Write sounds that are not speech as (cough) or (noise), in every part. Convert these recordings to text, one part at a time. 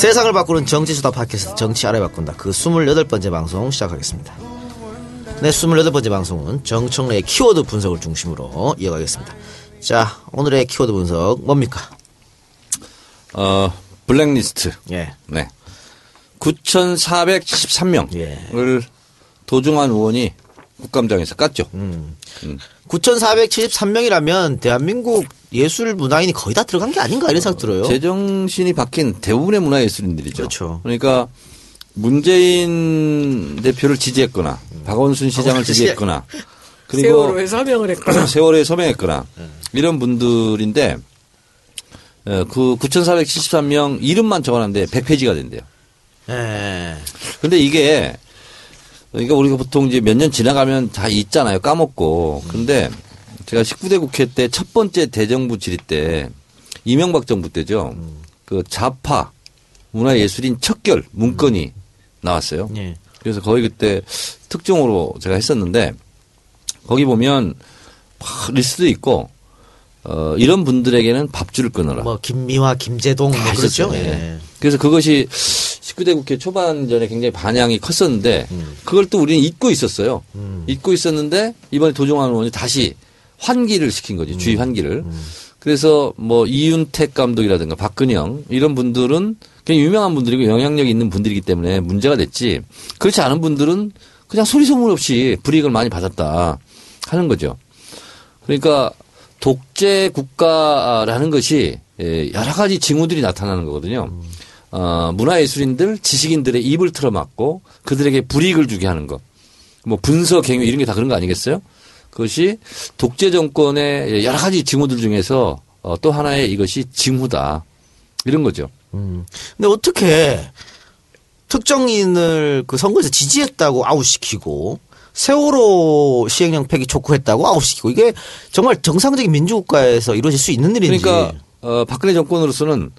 세상을 바꾸는 정치수다 팟캐스트 정치 알아 바꾼다. 그 28번째 방송 시작하겠습니다. 네, 28번째 방송은 정청래의 키워드 분석을 중심으로 이어가겠습니다. 자, 오늘의 키워드 분석 뭡니까? 어, 블랙리스트. 예. 네. 9,473명을 예. 도중한 의원이 국감장에서 깠죠. 음. 9,473명이라면 대한민국 예술 문화인이 거의 다 들어간 게 아닌가 이런 생각 들어요. 제정신이 바뀐 대부분의 문화예술인들이죠. 그렇죠. 그러니까 문재인 대표를 지지했거나 박원순 시장을 박원순 지지했거나 (laughs) 그리고 세월호에 서명을 했거나 (clears throat) 세월호에 서명했거나 이런 분들인데 어, 그 9,473명 이름만 적어놨는데 100페이지가 된대요. 예. 근데 이게 그러니까 우리가 보통 이제 몇 년 지나가면 다 있잖아요. 까먹고. 근데 제가 19대 국회 때 첫 번째 대정부 질의 때 이명박 정부 때죠. 그 좌파 문화예술인 척결 문건이 나왔어요. 예. 그래서 거의 그때 특종으로 제가 했었는데 거기 보면 막 리스트도 있고 어 이런 분들에게는 밥줄을 끊어라. 뭐 김미화, 김재동 뭐다 그렇죠. 예. 예. 그래서 그것이 19대 국회 초반전에 굉장히 반향이 컸었는데 음. 그걸 또 우리는 잊고 있었어요. 잊고 있었는데 이번에 도종환 의원이 다시 환기를 시킨 거지. 주의 음. 환기를. 그래서 뭐 이윤택 감독이라든가 박근영 이런 분들은 그냥 유명한 분들이고 영향력이 있는 분들이기 때문에 문제가 됐지. 그렇지 않은 분들은 그냥 소리 소문 없이 불이익을 많이 받았다 하는 거죠. 그러니까 독재 국가라는 것이 예, 여러 가지 징후들이 나타나는 거거든요. 어, 문화예술인들, 지식인들의 입을 틀어막고 그들에게 불이익을 주게 하는 것. 뭐 분서, 갱유 이런 게 다 그런 거 아니겠어요? 그것이 독재 정권의 여러 가지 징후들 중에서 어, 또 하나의 이것이 징후다. 이런 거죠. 음. 근데 어떻게 특정인을 그 선거에서 지지했다고 아웃시키고 세월호 시행령 폐기 촉구했다고 아웃시키고 이게 정말 정상적인 민주국가에서 이루어질 수 있는 일인지. 그러니까 어, 박근혜 정권으로서는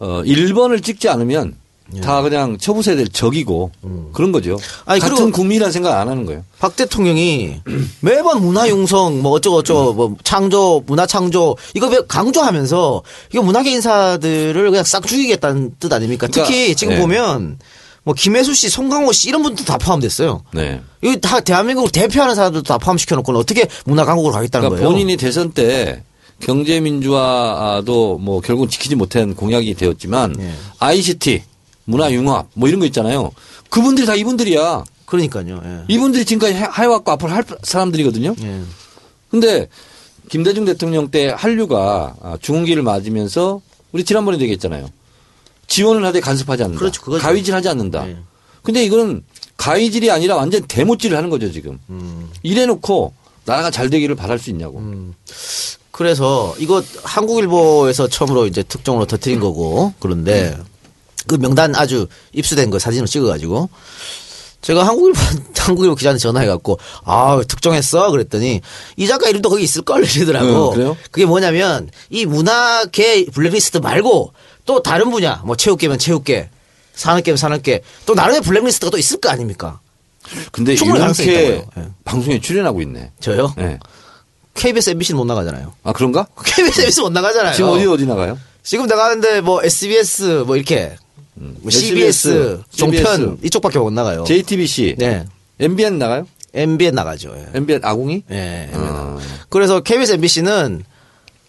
어, 1번을 찍지 않으면 다 그냥 처부서야 될 적이고 그런 거죠. 예. 아니, 같은 국민이라는 생각 안 하는 거예요. 박 대통령이 (clears throat) 매번 문화 융성 뭐 어쩌고 저쩌고 뭐 창조 문화 창조 이거 왜 강조하면서 이거 문화계 인사들을 그냥 싹 죽이겠다는 뜻 아닙니까? 그러니까, 특히 지금 네. 보면 뭐 김혜수 씨, 송강호 씨 이런 분들 다 포함됐어요. 네. 이거 다 대한민국을 대표하는 사람들도 다 포함시켜 놓고는 어떻게 문화 강국으로 가겠다는 그러니까 거예요? 본인이 대선 때 경제 민주화도 뭐 결국 지키지 못한 공약이 되었지만 예. ICT, 문화 융합 뭐 이런 거 있잖아요. 그분들이 다 이분들이야. 그러니까요. 예. 이분들이 지금까지 해- 해왔고 앞으로 할 사람들이거든요. 예. 근데 김대중 대통령 때 한류가 아, 중흥기를 맞으면서 우리 지난번에도 얘기했잖아요. 지원을 하되 간섭하지 않는다. 그렇죠, 그거죠. 가위질 하지 않는다. 네. 근데 이거는 가위질이 아니라 완전 대못질을 하는 거죠, 지금. 음. 이래놓고 나라가 잘 되기를 바랄 수 있냐고. 그래서 이거 한국일보에서 처음으로 이제 특종으로 터트린 거고 그런데 그 명단 아주 입수된 거 사진으로 찍어가지고 제가 한국일보 (laughs) 한국일보 기자한테 전화해갖고 아 특종했어 그랬더니 이 작가 이름도 거기 있을 걸 (laughs) 이러더라고. 음, 그래요? 그게 뭐냐면 이 문화계 블랙리스트 말고 또 다른 분야 뭐 체육계면 체육계 산업계면 산업계 또 나름의 블랙리스트가 또 있을 거 아닙니까? 근데 이렇게. 예. 방송에 출연하고 있네. 저요? 네. KBS, MBC는 못 나가잖아요. 아, 그런가? (laughs) KBS, MBC 못 나가잖아요. 지금 어디 어디 나가요? 지금 나가는데 뭐 SBS 뭐 이렇게 뭐 CBS, SBS, 종편 이쪽밖에 못 나가요. JTBC, 네. MBN 나가요? MBN 나가죠. 예. MBN 아궁이? 예. MBN 어. 나가요. 그래서 KBS, MBC는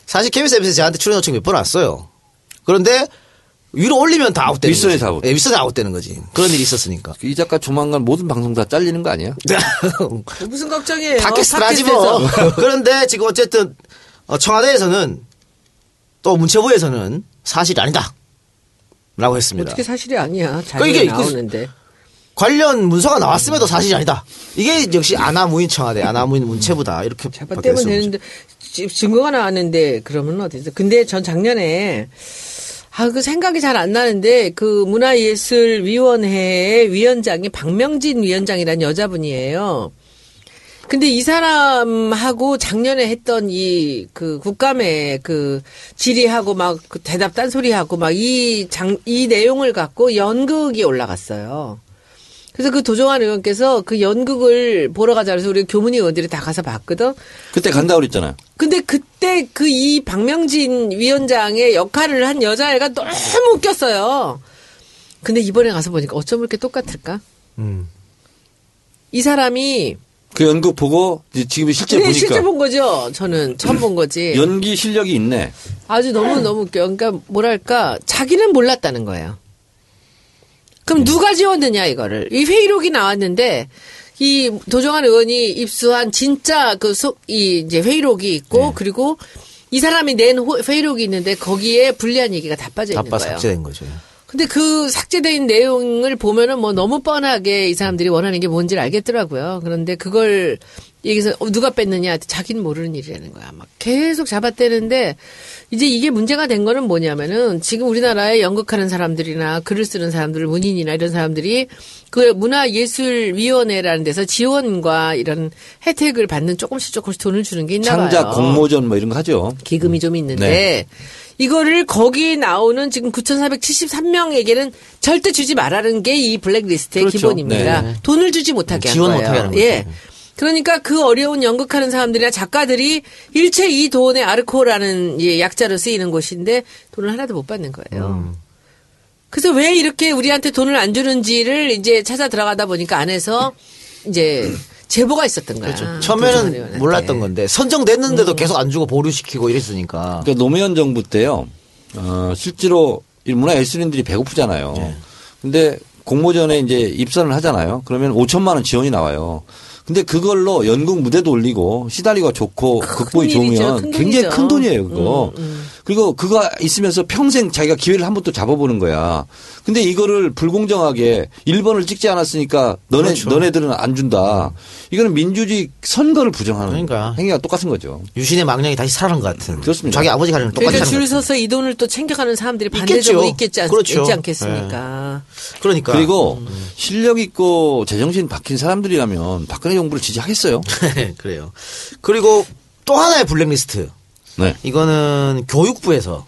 사실 KBS, MBC 저한테 출연 요청 몇 번 왔어요. 그런데 위로 올리면 다 아웃되는 윗선에 거지. 다 아웃. 예, 윗선에 아웃되는 거지. 그런 일이 있었으니까. 이 작가 조만간 모든 방송 다 잘리는 거 아니야? (laughs) 무슨 걱정이에요? 팟캐스트를 하지 뭐. (laughs) 그런데 지금 어쨌든 어, 청와대에서는 또 문체부에서는 사실이 아니다. 라고 했습니다. 어떻게 사실이 아니야. 그 자료에 이게 그- 나오는데. 관련 문서가 나왔음에도 사실이 아니다. 이게 역시 아나무인 청와대, 아나무인 문체부다. 이렇게 잡아 떼면 바뀌었습니다. 되는데 지- 증거가 나왔는데 그러면 어디서? 근데 전 작년에 아 그 생각이 잘 안 나는데 그 문화예술위원회의 위원장이 박명진 위원장이라는 여자분이에요. 근데 이 사람하고 작년에 했던 이 그 국감에 그 질의하고 막 그 대답 딴소리하고 막 이 장 이 내용을 갖고 연극이 올라갔어요. 그래서 그 도종환 의원께서 그 연극을 보러 가자 그래서 우리 교문위 의원들이 다 가서 봤거든. 그때 간다고 그랬잖아요. 근데 그때 그 이 박명진 위원장의 역할을 한 여자애가 너무 웃겼어요. 근데 이번에 가서 보니까 어쩜 이렇게 똑같을까? 음. 이 사람이 그 연극 보고 이제 지금 실제 네, 보니까 실제 본 거죠. 저는 처음 본 거지. (laughs) 연기 실력이 있네. 아주 너무 너무 웃겨. 그러니까 뭐랄까 자기는 몰랐다는 거예요. 그럼 누가 지웠느냐 이거를 이 회의록이 나왔는데 이 도정환 의원이 입수한 진짜 그속이 이제 회의록이 있고 그리고 이 사람이 낸 호- 회의록이 있는데 거기에 불리한 얘기가 다 빠져 있는 거예요. 삭제된 거죠. 근데 그 삭제된 내용을 보면은 뭐 너무 뻔하게 이 사람들이 원하는 게 뭔지를 알겠더라고요. 그런데 그걸 여기서 어, 누가 뺐느냐 자기는 모르는 일이라는 거야. 막 계속 잡아떼는데 이제 이게 문제가 된 거는 뭐냐면은 지금 우리나라에 연극하는 사람들이나 글을 쓰는 사람들, 문인이나 이런 사람들이 그 문화예술위원회라는 데서 지원과 이런 혜택을 받는 조금씩 조금씩 돈을 주는 게 있나 봐요. 창작 공모전 뭐 이런 거 하죠. 기금이 좀 있는데 네. 이거를 거기 나오는 지금 9,473명에게는 절대 주지 말라는 게 이 블랙리스트의 그렇죠. 기본입니다. 네. 돈을 주지 못하게 한 지원 거예요. 못하게 하는 거죠. 예. 그러니까 그 어려운 연극하는 사람들이나 작가들이 일체 이 돈의 아르코라는 예, 약자로 쓰이는 곳인데 돈을 하나도 못 받는 거예요. 음. 그래서 왜 이렇게 우리한테 돈을 안 주는지를 이제 찾아 들어가다 보니까 안에서 이제 제보가 있었던 거야. 그렇죠. 도정환 처음에는 의원한테. 몰랐던 건데 선정됐는데도 계속 안 주고 보류시키고 이랬으니까. 그러니까 노무현 정부 때요. 어, 실제로 이 문화 예술인들이 배고프잖아요. 네. 근데 공모전에 이제 입선을 하잖아요. 그러면 5천만 원 지원이 나와요. 근데 그걸로 연극 무대도 올리고 시달리가 좋고 극본이 일이죠. 좋으면 큰 굉장히. 큰 돈이에요, 그거. 음, 음. 그리고 그거 있으면서 평생 자기가 기회를 한 번 또 잡아보는 거야. 근데 이거를 불공정하게 1번을 찍지 않았으니까 너네, 그렇죠. 너네들은 안 준다. 이거는 민주주의 선거를 부정하는 그러니까. 행위가 똑같은 거죠. 유신의 망령이 다시 살아난 것 같은. 그렇습니다. 자기 아버지 가는 똑같이 그러니까 줄. 서서 이 돈을 또 챙겨가는 사람들이 반대적으로. 있겠지, 않, 그렇죠. 있지 않겠습니까? 그러니까. 그리고 실력 있고 제정신 박힌 사람들이라면 박근혜 정부를 지지하겠어요. (laughs) 그래요. 그리고 또 하나의 블랙리스트. 네. 이거는 교육부에서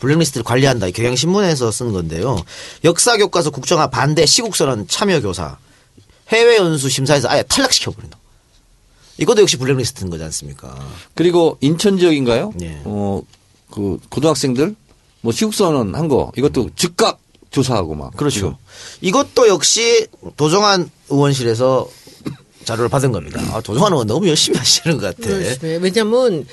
블랙리스트를 관리한다. 이 경향신문에서 쓴 건데요. 역사 교과서 국정화 반대 시국선언 참여 교사. 해외 연수 심사에서 아예 탈락시켜 버린다. 이것도 역시 블랙리스트인 거지 않습니까? 그리고 인천 지역인가요? 예. 어, 그 고등학생들 뭐 시국선언 한 거 이것도 즉각 조사하고 막. 그렇죠. 지금. 이것도 역시 도정환 의원실에서 자료를 받은 겁니다. 아, 도정환 의원 너무 열심히 하시는 것 같아. 그렇습니다. 왜냐면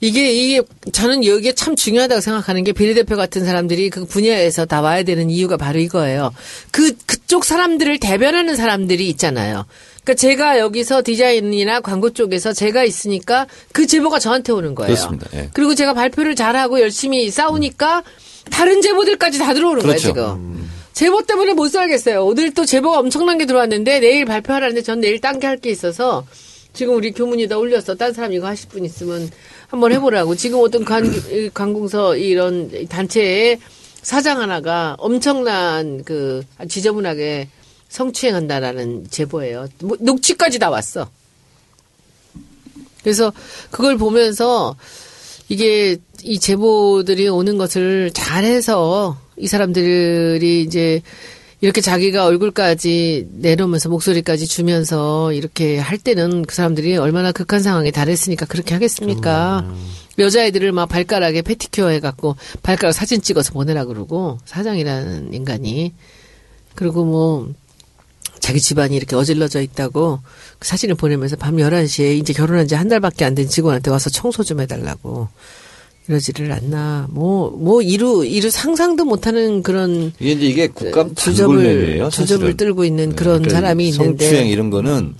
이게 이게 저는 여기에 참 중요하다고 생각하는 게 비례대표 같은 사람들이 그 분야에서 다 와야 되는 이유가 바로 이거예요. 그 그쪽 사람들을 대변하는 사람들이 있잖아요. 그러니까 제가 여기서 디자인이나 광고 쪽에서 제가 있으니까 그 제보가 저한테 오는 거예요. 그렇습니다. 예. 그리고 제가 발표를 잘하고 열심히 싸우니까 다른 제보들까지 다 들어오는 그렇죠. 거예요, 지금. 제보 때문에 못 살겠어요. 오늘 또 제보가 엄청난 게 들어왔는데 내일 발표하라는데 전 내일 딴 게 할 게 있어서 지금 우리 교문에다 올렸어. 딴 사람 이거 하실 분 있으면 한번 해보라고. 지금 어떤 관, 이 관공서 이런 단체의 사장 하나가 엄청난 그 지저분하게 성추행한다라는 제보예요. 뭐 녹취까지 다 왔어. 그래서 그걸 보면서 이게 이 제보들이 오는 것을 잘해서 이 사람들이 이제 이렇게 자기가 얼굴까지 내놓으면서 목소리까지 주면서 이렇게 할 때는 그 사람들이 얼마나 극한 상황에 달했으니까 그렇게 하겠습니까? 여자애들을 막 발가락에 패티큐어 해갖고 발가락 사진 찍어서 보내라 그러고 사장이라는 인간이. 그리고 뭐 자기 집안이 이렇게 어질러져 있다고 그 사진을 보내면서 밤 11시에 이제 결혼한 지 한 달밖에 안 된 직원한테 와서 청소 좀 해달라고 이러지를 않나. 뭐, 뭐, 이루, 이루 상상도 못하는 그런 이게 이제 이게 국감 주접을, 단골매매예요. 주접을 사실은. 떨고 있는 네, 그런 그러니까 사람이 있는데. 성추행 이런 거는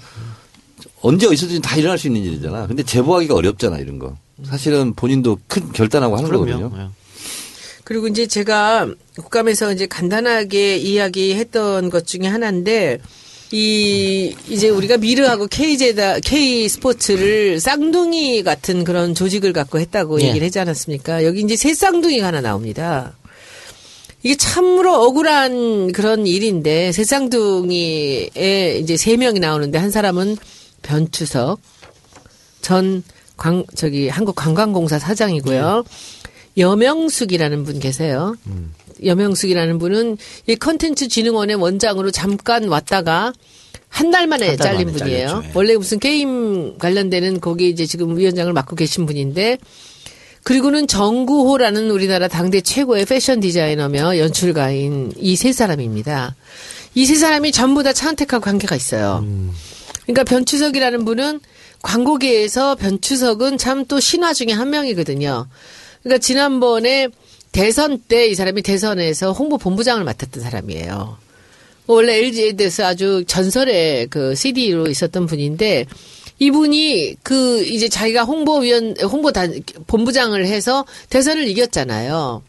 언제 어디서든 다 일어날 수 있는 일이잖아. 근데 제보하기가 어렵잖아 이런 거. 사실은 본인도 큰 결단하고 하는 거거든요. 네. 그리고 이제 제가 국감에서 이제 간단하게 이야기했던 것 중에 하나인데 이 이제 우리가 미르하고 K제다 K 스포츠를 쌍둥이 같은 그런 조직을 갖고 했다고 예. 얘기를 했지 않았습니까? 여기 이제 새 쌍둥이가 하나 나옵니다. 이게 참으로 억울한 그런 일인데 새 쌍둥이에 이제 세 명이 나오는데 한 사람은 변추석 전 광, 저기 한국 관광공사 사장이고요. 여명숙이라는 분 계세요. 여명숙이라는 분은 이 컨텐츠 진흥원의 원장으로 잠깐 왔다가 한 달 만에 한 달 잘린 만에 분이에요. 잘렸죠, 예. 원래 무슨 게임 관련되는 거기 이제 지금 위원장을 맡고 계신 분인데 그리고는 정구호라는 우리나라 당대 최고의 패션 디자이너며 연출가인 이 세 사람입니다. 이 세 사람이 전부 다 차은택하고 관계가 있어요. 그러니까 변추석이라는 분은 광고계에서 변추석은 참 또 신화 중에 한 명이거든요. 그러니까 지난번에 대선 때 이 사람이 대선에서 홍보 본부장을 맡았던 사람이에요. 원래 LG에 대해서 아주 전설의 그 CD로 있었던 분인데 이분이 그 이제 자기가 홍보위원 홍보 단 본부장을 해서 대선을 이겼잖아요.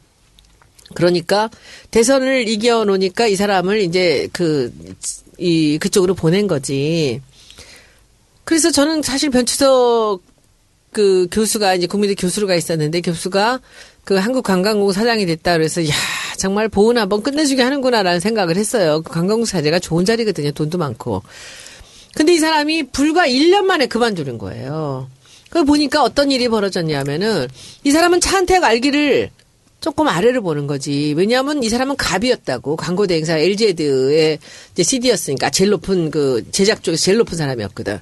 그러니까 대선을 이겨 놓으니까 이 사람을 이제 그 이 그쪽으로 보낸 거지. 그래서 저는 사실 변추석 그 교수가 이제 국민대 교수로 가 있었는데 교수가 그 한국 관광국 사장이 됐다 그래서 야 정말 보은 한번 끝내주게 하는구나라는 생각을 했어요. 그 관광국 사제가 좋은 자리거든요. 돈도 많고. 근데 이 사람이 불과 1년 만에 그만두는 거예요. 그 보니까 어떤 일이 벌어졌냐면은 이 사람은 차한택 알기를 조금 아래를 보는 거지. 왜냐하면 이 사람은 갑이었다고. 광고 대행사 LG에드의 CD였으니까 제일 높은 그 제작 쪽에서 제일 높은 사람이었거든.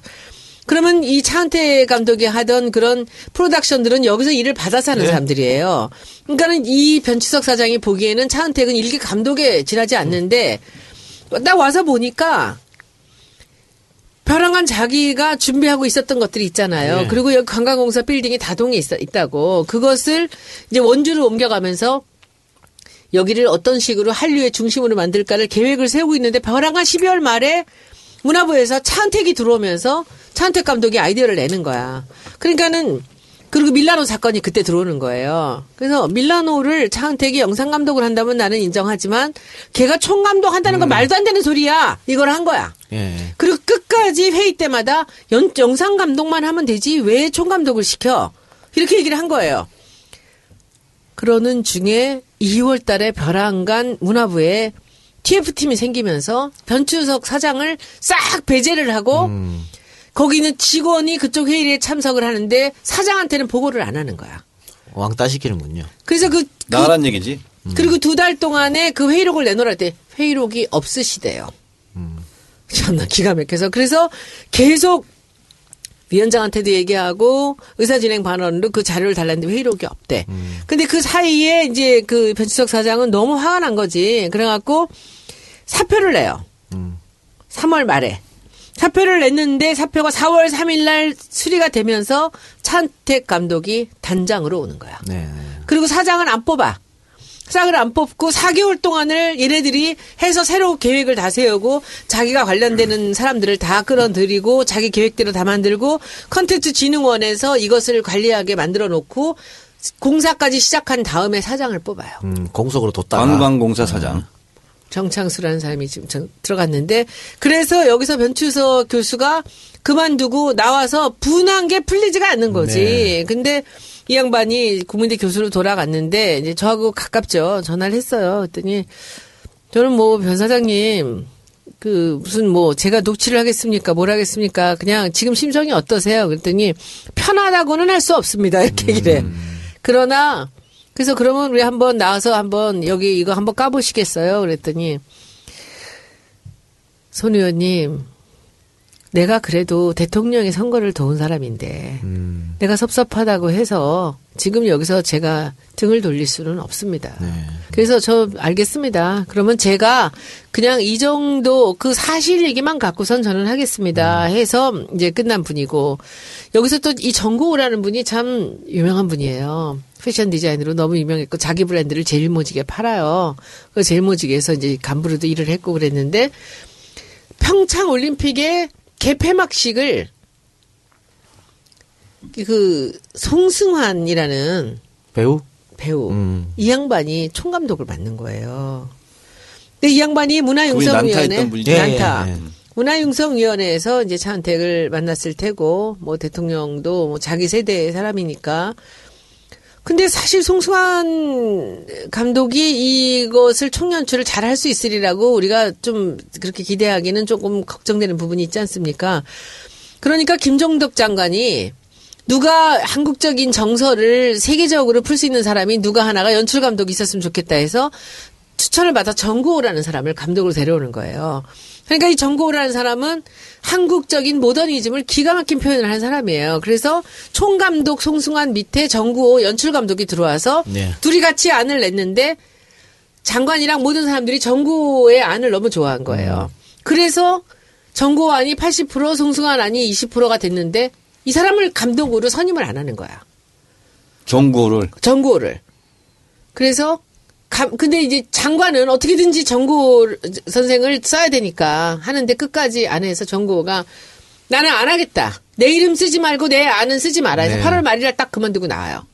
그러면 이 차은태 감독이 하던 그런 프로덕션들은 여기서 일을 받아서 하는 사람들이에요. 그러니까는 이 변치석 사장이 보기에는 차은택은 일개 감독에 지나지 않는데 딱 와서 보니까 벼랑간 자기가 준비하고 있었던 것들이 있잖아요. 네. 그리고 여기 관광공사 빌딩이 다동에 있, 있다고 그것을 이제 원주로 옮겨가면서 여기를 어떤 식으로 한류의 중심으로 만들까를 계획을 세우고 있는데 벼랑간 12월 말에 문화부에서 차은택이 들어오면서 차은택 감독이 아이디어를 내는 거야. 그러니까는 그리고 밀라노 사건이 그때 들어오는 거예요. 그래서 밀라노를 차은택이 영상 감독을 한다면 나는 인정하지만 걔가 총 감독 한다는 건 말도 안 되는 소리야. 이걸 한 거야. 예. 그리고 끝까지 회의 때마다 연, 영상 감독만 하면 되지 왜 총 감독을 시켜? 이렇게 얘기를 한 거예요. 그러는 중에 2월 달에 벼랑간 문화부에 TF팀이 생기면서 변추석 사장을 싹 배제를 하고 거기는 직원이 그쪽 회의에 참석을 하는데 사장한테는 보고를 안 하는 거야. 왕따 시키는군요. 그래서 그, 그 나가란 얘기지. 그리고 두 달 동안에 그 회의록을 내놓으라 때 회의록이 없으시대요. 참나 기가 막혀서 그래서 계속 위원장한테도 얘기하고 의사진행 반원으로 그 자료를 달랐는데 회의록이 없대. 근데 그 사이에 이제 그 변치석 사장은 너무 화가 난 거지. 그래갖고 사표를 내요. 3월 말에. 사표를 냈는데 사표가 4월 3일 날 수리가 되면서 찬택 감독이 단장으로 오는 거야. 네. 그리고 사장은 안 뽑아. 사장을 안 뽑고 4개월 동안을 얘네들이 해서 새로 계획을 다 세우고 자기가 관련되는 사람들을 다 끌어들이고 자기 계획대로 다 만들고 컨텐츠 진흥원에서 이것을 관리하게 만들어 놓고 공사까지 시작한 다음에 사장을 뽑아요. 음, 공석으로 뒀다가 관광공사 사장. 정창수라는 사람이 지금 저- 들어갔는데 그래서 여기서 변추석 교수가 그만두고 나와서 분한 게 풀리지가 않는 거지. 네. 근데 이 양반이 국민대 교수로 돌아갔는데 이제 저하고 가깝죠. 전화를 했어요. 그랬더니 저는 뭐 변 사장님 그 무슨 뭐 제가 녹취를 하겠습니까? 뭘 하겠습니까? 그냥 지금 심정이 어떠세요? 그랬더니 편하다고는 할 수 없습니다. (laughs) 이렇게 얘기를 해. 그러나 그래서 그러면 우리 한번 나와서 한번 여기 이거 한번 까보시겠어요? 그랬더니 손 의원님 내가 그래도 대통령의 선거를 도운 사람인데 내가 섭섭하다고 해서 지금 여기서 제가 등을 돌릴 수는 없습니다. 그래서 저 알겠습니다. 그러면 제가 그냥 이 정도 그 사실 얘기만 갖고선 저는 하겠습니다. 해서 이제 끝난 분이고 여기서 또 이 정고우라는 분이 참 유명한 분이에요. 패션 디자인으로 너무 유명했고 자기 브랜드를 제일 모지게 팔아요. 그 제일 모지게에서 이제 간부로도 일을 했고 그랬는데 평창 올림픽의 개폐막식을 그 송승환이라는 배우 배우 음. 이 양반이 총감독을 맡는 거예요. 근데 이 양반이 문화융성위원회. 예, 난타 예, 예. 문화융성위원회에서 이제 차은택을 만났을 테고 뭐 대통령도 뭐 자기 세대의 사람이니까 근데 사실 송승환 감독이 이것을 총연출을 잘 할 수 있으리라고 우리가 좀 그렇게 기대하기는 조금 걱정되는 부분이 있지 않습니까? 그러니까 김종덕 장관이 누가 한국적인 정서를 세계적으로 풀 수 있는 사람이 누가 하나가 연출 감독이 있었으면 좋겠다 해서 추천을 받아 정구호라는 사람을 감독으로 데려오는 거예요. 그러니까 이 정구호라는 사람은 한국적인 모더니즘을 기가 막힌 표현을 한 사람이에요. 그래서 총감독 송승환 밑에 정구호 연출 감독이 들어와서 네. 둘이 같이 안을 냈는데 장관이랑 모든 사람들이 정구호의 안을 너무 좋아한 거예요. 그래서 정구호 안이 80% 송승환 안이 20%가 됐는데 이 사람을 감독으로 선임을 안 하는 거야. 정구를 정구호를. 그래서 감, 근데 이제 장관은 어떻게든지 정구호 선생을 써야 되니까 하는데 끝까지 안 해서 정구호가 나는 안 하겠다. 내 이름 쓰지 말고 내 안은 쓰지 마라 해서 네. 8월 말일에 딱 그만두고 나와요.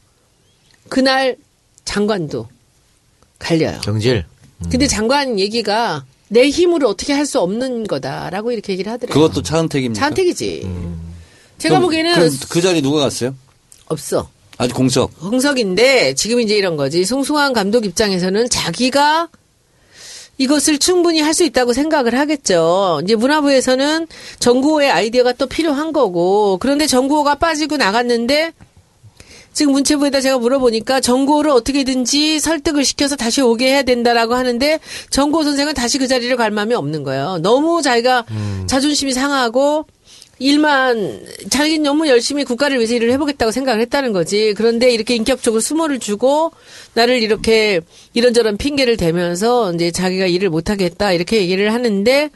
그날 장관도 갈려요. 경질. 근데 장관 얘기가 내 힘으로 어떻게 할 수 없는 거다라고 이렇게 얘기를 하더래요. 그것도 차은택입니까? 차은택이지. 제가 그럼 보기에는 그, 그 자리 누가 갔어요? 없어. 아직 공석. 홍석인데 지금 이제 이런 거지. 송승환 감독 입장에서는 자기가 이것을 충분히 할 수 있다고 생각을 하겠죠. 이제 문화부에서는 정구호의 아이디어가 또 필요한 거고 그런데 정구호가 빠지고 나갔는데 지금 문체부에다 제가 물어보니까 정구호를 어떻게든지 설득을 시켜서 다시 오게 해야 된다라고 하는데 정구호 선생은 다시 그 자리를 갈 마음이 없는 거예요. 너무 자기가 자존심이 상하고 일만 자기는 너무 열심히 국가를 위해서 일을 해보겠다고 생각을 했다는 거지. 그런데 이렇게 인격적으로 수모를 주고 나를 이렇게 이런저런 핑계를 대면서 이제 자기가 일을 못하게 했다 이렇게 얘기를 하는데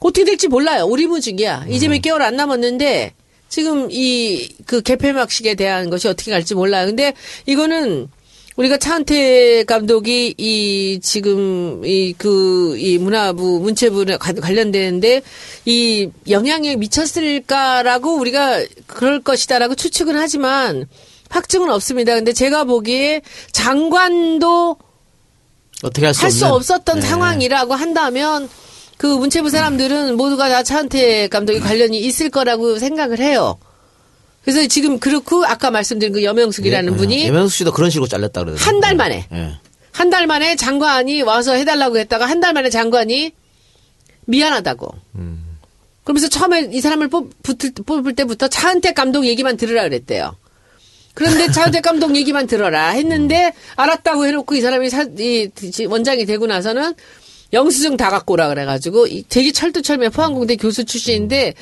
어떻게 될지 몰라요. 오리무중이야. 이제 몇 개월 안 남았는데 지금 이 그 개폐막식에 대한 것이 어떻게 갈지 몰라요. 근데 이거는 우리가 차은택 감독이 이 지금 이 그 이 문화부 문체부에 가- 관련되는데 이 영향이 미쳤을까라고 우리가 그럴 것이다라고 추측은 하지만 확증은 없습니다. 근데 제가 보기에 장관도 어떻게 할수 할 수 없었던 네. 상황이라고 한다면 그 문체부 사람들은 모두가 다 차은택 감독이 관련이 있을 거라고 생각을 해요. 그래서 지금 그렇고 아까 말씀드린 그 여명숙이라는 예, 분이 여명수 씨도 그런 식으로 잘렸다 그러더라고요. 한 달 만에 예. 한달 만에 장관이 와서 해달라고 했다가 한 달 만에 장관이 미안하다고. 그러면서 처음에 이 사람을 뽑, 붙을, 뽑을 때부터 차은택 감독 얘기만 들으라 그랬대요. 그런데 (laughs) 차은택 감독 얘기만 들어라 했는데 알았다고 해놓고 이 사람이 사, 이 원장이 되고 나서는 영수증 다 갖고 오라 그래가지고 이 되게 철두철미 포항공대 교수 출신인데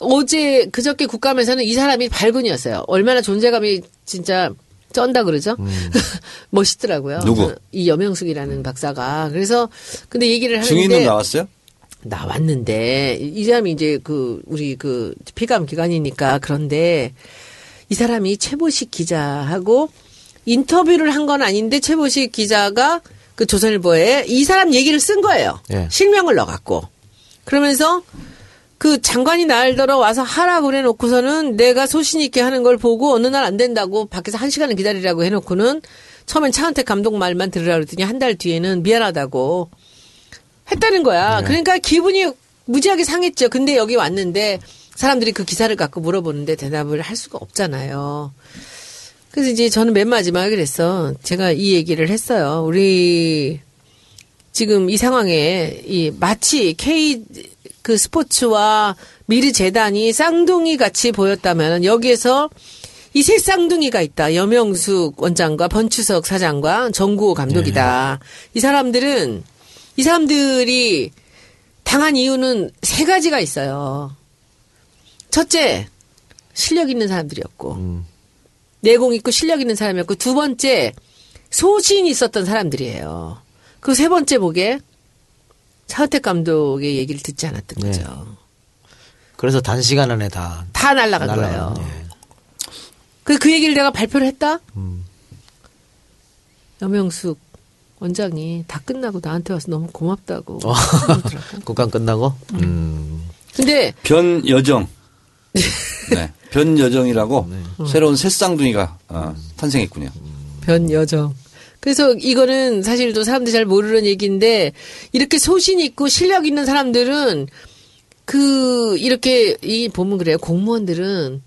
어제 그저께 국감에서는 이 사람이 발군이었어요. 얼마나 존재감이 진짜 쩐다 그러죠. (laughs) 멋있더라고요. 누구? 그이 여명숙이라는 박사가 그래서 근데 얘기를 하는데 증인은 나왔어요? 나왔는데 이- 이 사람이 이제 그 우리 그 피감 기관이니까 그런데 이 사람이 최보식 기자하고 인터뷰를 한 건 아닌데 최보식 기자가 그 조선일보에 이 사람 얘기를 쓴 거예요. 예. 실명을 넣어갖고 그러면서 그 장관이 날더러 와서 하라고 그래놓고서는 내가 소신 있게 하는 걸 보고 어느 날 안 된다고 밖에서 한 시간을 기다리라고 해놓고는 처음엔 차은택 감독 말만 들으라 그랬더니 한 달 뒤에는 미안하다고 했다는 거야. 그러니까 기분이 무지하게 상했죠. 근데 여기 왔는데 사람들이 그 기사를 갖고 물어보는데 대답을 할 수가 없잖아요. 그래서 이제 저는 맨 마지막에 그랬어. 제가 이 얘기를 했어요. 우리 지금 이 상황에 이 마치 K 그 스포츠와 미르 재단이 쌍둥이 같이 보였다면 여기에서 이 세 쌍둥이가 있다. 여명숙 원장과 번추석 사장과 정구호 감독이다. 이 사람들은 이 사람들이 당한 이유는 세 가지가 있어요. 첫째, 실력 있는 사람들이었고, 내공 있고 실력 있는 사람이었고, 두 번째, 소신이 있었던 사람들이에요. 그리고 세 번째 보게, 차은택 감독의 얘기를 듣지 않았던 네. 거죠. 그래서 단시간 안에 다 다 날라간 날라간, 거예요. 예. 그, 그 얘기를 내가 발표를 했다? 음. 여명숙 원장이 다 끝나고 나한테 와서 너무 고맙다고. 어. (laughs) 국감 끝나고 음. 근데 변여정. (laughs) 네. 변여정이라고 새로운 새 쌍둥이가 어, 탄생했군요. 변여정. 그래서 이거는 사실 또 사람들이 잘 모르는 얘기인데 이렇게 소신 있고 실력 있는 사람들은 그 이렇게 이 보면 그래요. 공무원들은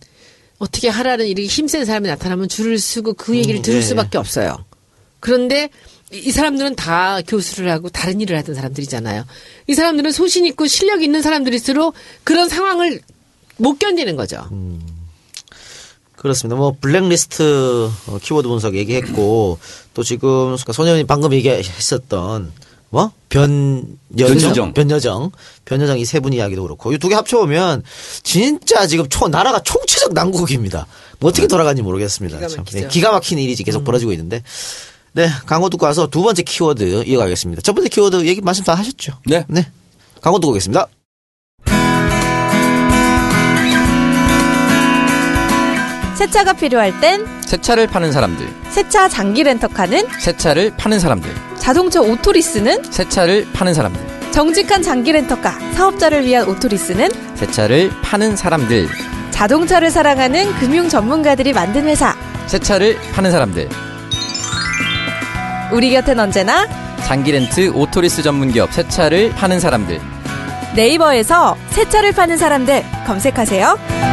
어떻게 하라는 이렇게 힘센 사람이 나타나면 줄을 서고 그 얘기를 음, 들을 예, 수밖에 없어요. 그런데 이- 이 사람들은 다 교수를 하고 다른 일을 하던 사람들이잖아요. 이 사람들은 소신 있고 실력 있는 사람들일수록 그런 상황을 못 견디는 거죠. 그렇습니다. 뭐 블랙리스트 어, 키워드 분석 얘기했고 또 지금 소년이 방금 얘기했었던 뭐? 변여정, 변여정. 변여정, 변여정 이 세 분 이야기도 그렇고 이 두 개 합쳐 보면 진짜 지금 초 나라가 총체적 난국입니다. 뭐 어떻게 돌아가는지 모르겠습니다. 기가 참. 막히죠. 네, 기가 막힌 일이 계속 벌어지고 있는데. 네, 광고 듣고 와서 두 번째 키워드 이어가겠습니다. 첫 번째 키워드 얘기 말씀 다 하셨죠? 네. 네. 광고 듣고 오겠습니다. 새 차가 필요할 땐 새 차를 파는 사람들, 새 차 장기 렌터카는 새 차를 파는 사람들, 자동차 오토리스는 새 차를 파는 사람들, 정직한 장기 렌터카 사업자를 위한 오토리스는 새 차를 파는 사람들, 자동차를 사랑하는 금융 전문가들이 만든 회사. 새 차를 파는 사람들, 우리 곁엔 언제나 장기 렌트 오토리스 전문 기업 새 차를 파는 사람들. 네이버에서 새 차를 파는 사람들 검색하세요.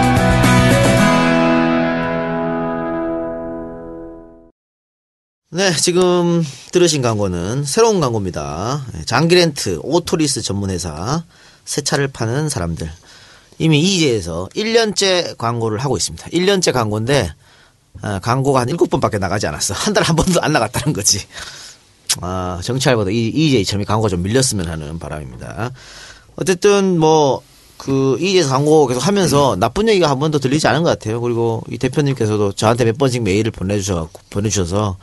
네, 지금 들으신 광고는 새로운 광고입니다. 네, 장기렌트 오토리스 전문회사 새 차를 파는 사람들. 이이제이에서 1년째 광고를 하고 있습니다. 1년째 광고인데 아, 광고가 한 7번밖에 나가지 않았어. 한 달에 한 번도 안 나갔다는 거지. 아, 정찰보다 이, EJ처럼 광고가 좀 밀렸으면 하는 바람입니다. 어쨌든 뭐, 그, EJ에서 광고 계속 하면서 나쁜 얘기가 한 번도 들리지 않은 것 같아요. 그리고 이 대표님께서도 저한테 몇 번씩 메일을 보내주셔, 보내주셔서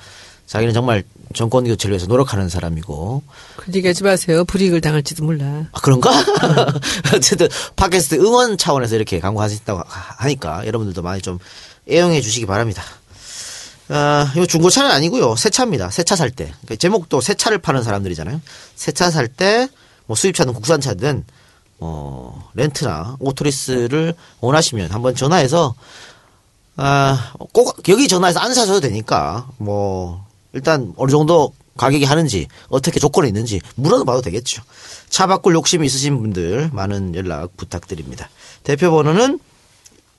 자기는 정말 정권 교체를 위해서 노력하는 사람이고. 그 얘기하지 마세요. 불이익을 당할지도 몰라. 아, 그런가? (laughs) 어쨌든 팟캐스트 응원 차원에서 이렇게 광고하신다고 하- 하니까 여러분들도 많이 좀 애용해 주시기 바랍니다. 아, 이거 중고차는 아니고요. 새 차입니다. 새 차 살 때. 그러니까 제목도 새 차를 파는 사람들이잖아요. 새 차 살 때 뭐 수입차든 국산차든 어, 렌트나 오토리스를 원하시면 한번 전화해서 아, 꼭 여기 전화해서 안 사셔도 되니까 뭐 일단 어느 정도 가격이 하는지 어떻게 조건이 있는지 물어봐도 되겠죠. 차 바꿀 욕심이 있으신 분들 많은 연락 부탁드립니다. 대표 번호는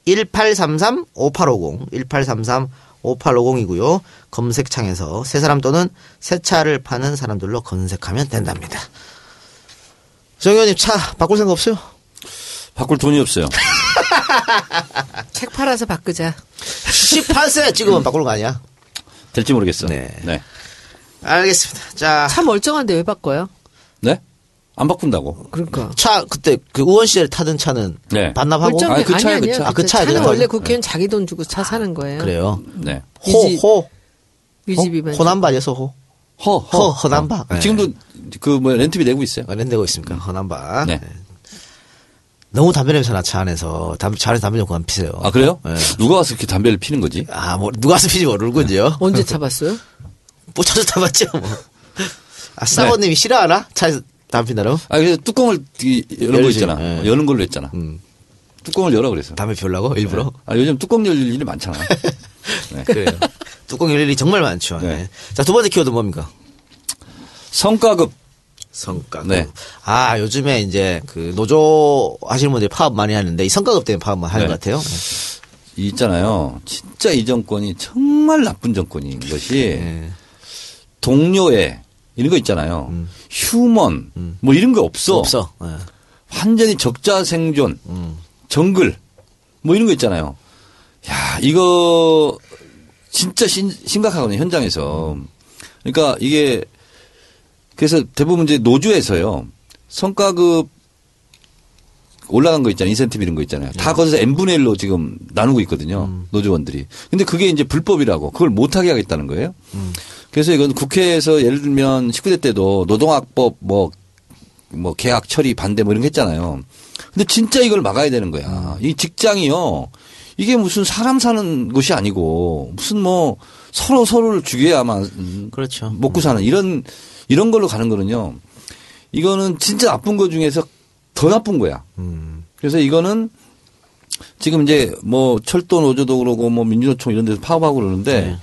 1833-5850, 1833-5850이고요. 검색창에서 새 사람 또는 새 차를 파는 사람들로 검색하면 된답니다. 정 의원님 차 바꿀 생각 없어요? 바꿀 돈이 없어요. (laughs) 책 팔아서 바꾸자. 18세 찍으면 바꾸는 거 아니야? 될지 모르겠어. 네. 네. 알겠습니다. 자, 차 멀쩡한데 왜 바꿔요? 네? 안 바꾼다고. 그러니까. 차 그때 그 의원 시절에 타던 차는 네. 반납하고 멀쩡해. 아니, 그 아니에요. 그 차. 아, 그 차에 차는. 원래 국회의원 자기 돈 주고 차 사는 거예요. 그래요. 네. 유지- 호, 유지비만. 호남바에서 호. 허, 허, 허남바. 네. 지금도 그 뭐 렌트비 내고 있어요. 렌내고 있습니까? 허남바. 네. 너무 담배 냄새 나 차 안에서 담배 차 안에서 담배 좀 그만 피세요. 아, 그래요? 네. 누가 와서 이렇게 담배를 피는 거지? 아, 뭐 누가 와서 피지 모르군요. 언제 타봤어요? (laughs) 꽂혀서 타봤죠. 뭐. 네. 아, 사모님이 싫어하나? 차에서 담배 핀다고? 아, 그래서 뚜껑을 이- 여는 거. 있잖아. 네. 여는 걸로 했잖아. 음. 뚜껑을 열어 그래서. 담배 피우려고 일부러? 아, 요즘 뚜껑 열릴 일이 많잖아. (laughs) 네. 그래요. 뚜껑 열 일이 정말 많죠. 네. 네. 자, 두 번째 키워드 뭡니까? 성과급. 성과급. 네. 아, 요즘에 이제 그 노조 하시는 분들이 파업 많이 하는데 이 성과급 때문에 파업만 하는 네. 것 같아요. 이 있잖아요. 진짜 이 정권이 정말 나쁜 정권인 것이 네. 동료애 이런 거 있잖아요. 휴먼 뭐 이런 거 없어. 음. 없어. 네. 완전히 적자 생존, 음. 정글 뭐 이런 거 있잖아요. 야 이거 진짜 심, 심각하거든요 현장에서. 그러니까 이게 그래서 대부분 이제 노조에서요 성과급 올라간 거 있잖아요 인센티브 이런 거 있잖아요. 네. 다 거기서 n 분의 1로 지금 나누고 있거든요 음. 노조원들이. 근데 그게 이제 불법이라고 그걸 못하게 하겠다는 거예요. 음. 그래서 이건 국회에서 예를 들면 19대 때도 노동학법 뭐, 뭐 계약 처리 반대 뭐 이런 거 했잖아요. 근데 진짜 이걸 막아야 되는 거야. 이 직장이요. 이게 무슨 사람 사는 곳이 아니고 무슨 뭐 서로 서로를 죽여야만 그렇죠. 먹고 사는 이런 이런 걸로 가는 거는요. 이거는 진짜 나쁜 거 중에서 더 나쁜 거야. 음. 그래서 이거는 지금 이제 뭐 철도 노조도 그러고 뭐 민주노총 이런 데서 파업하고 그러는데 네.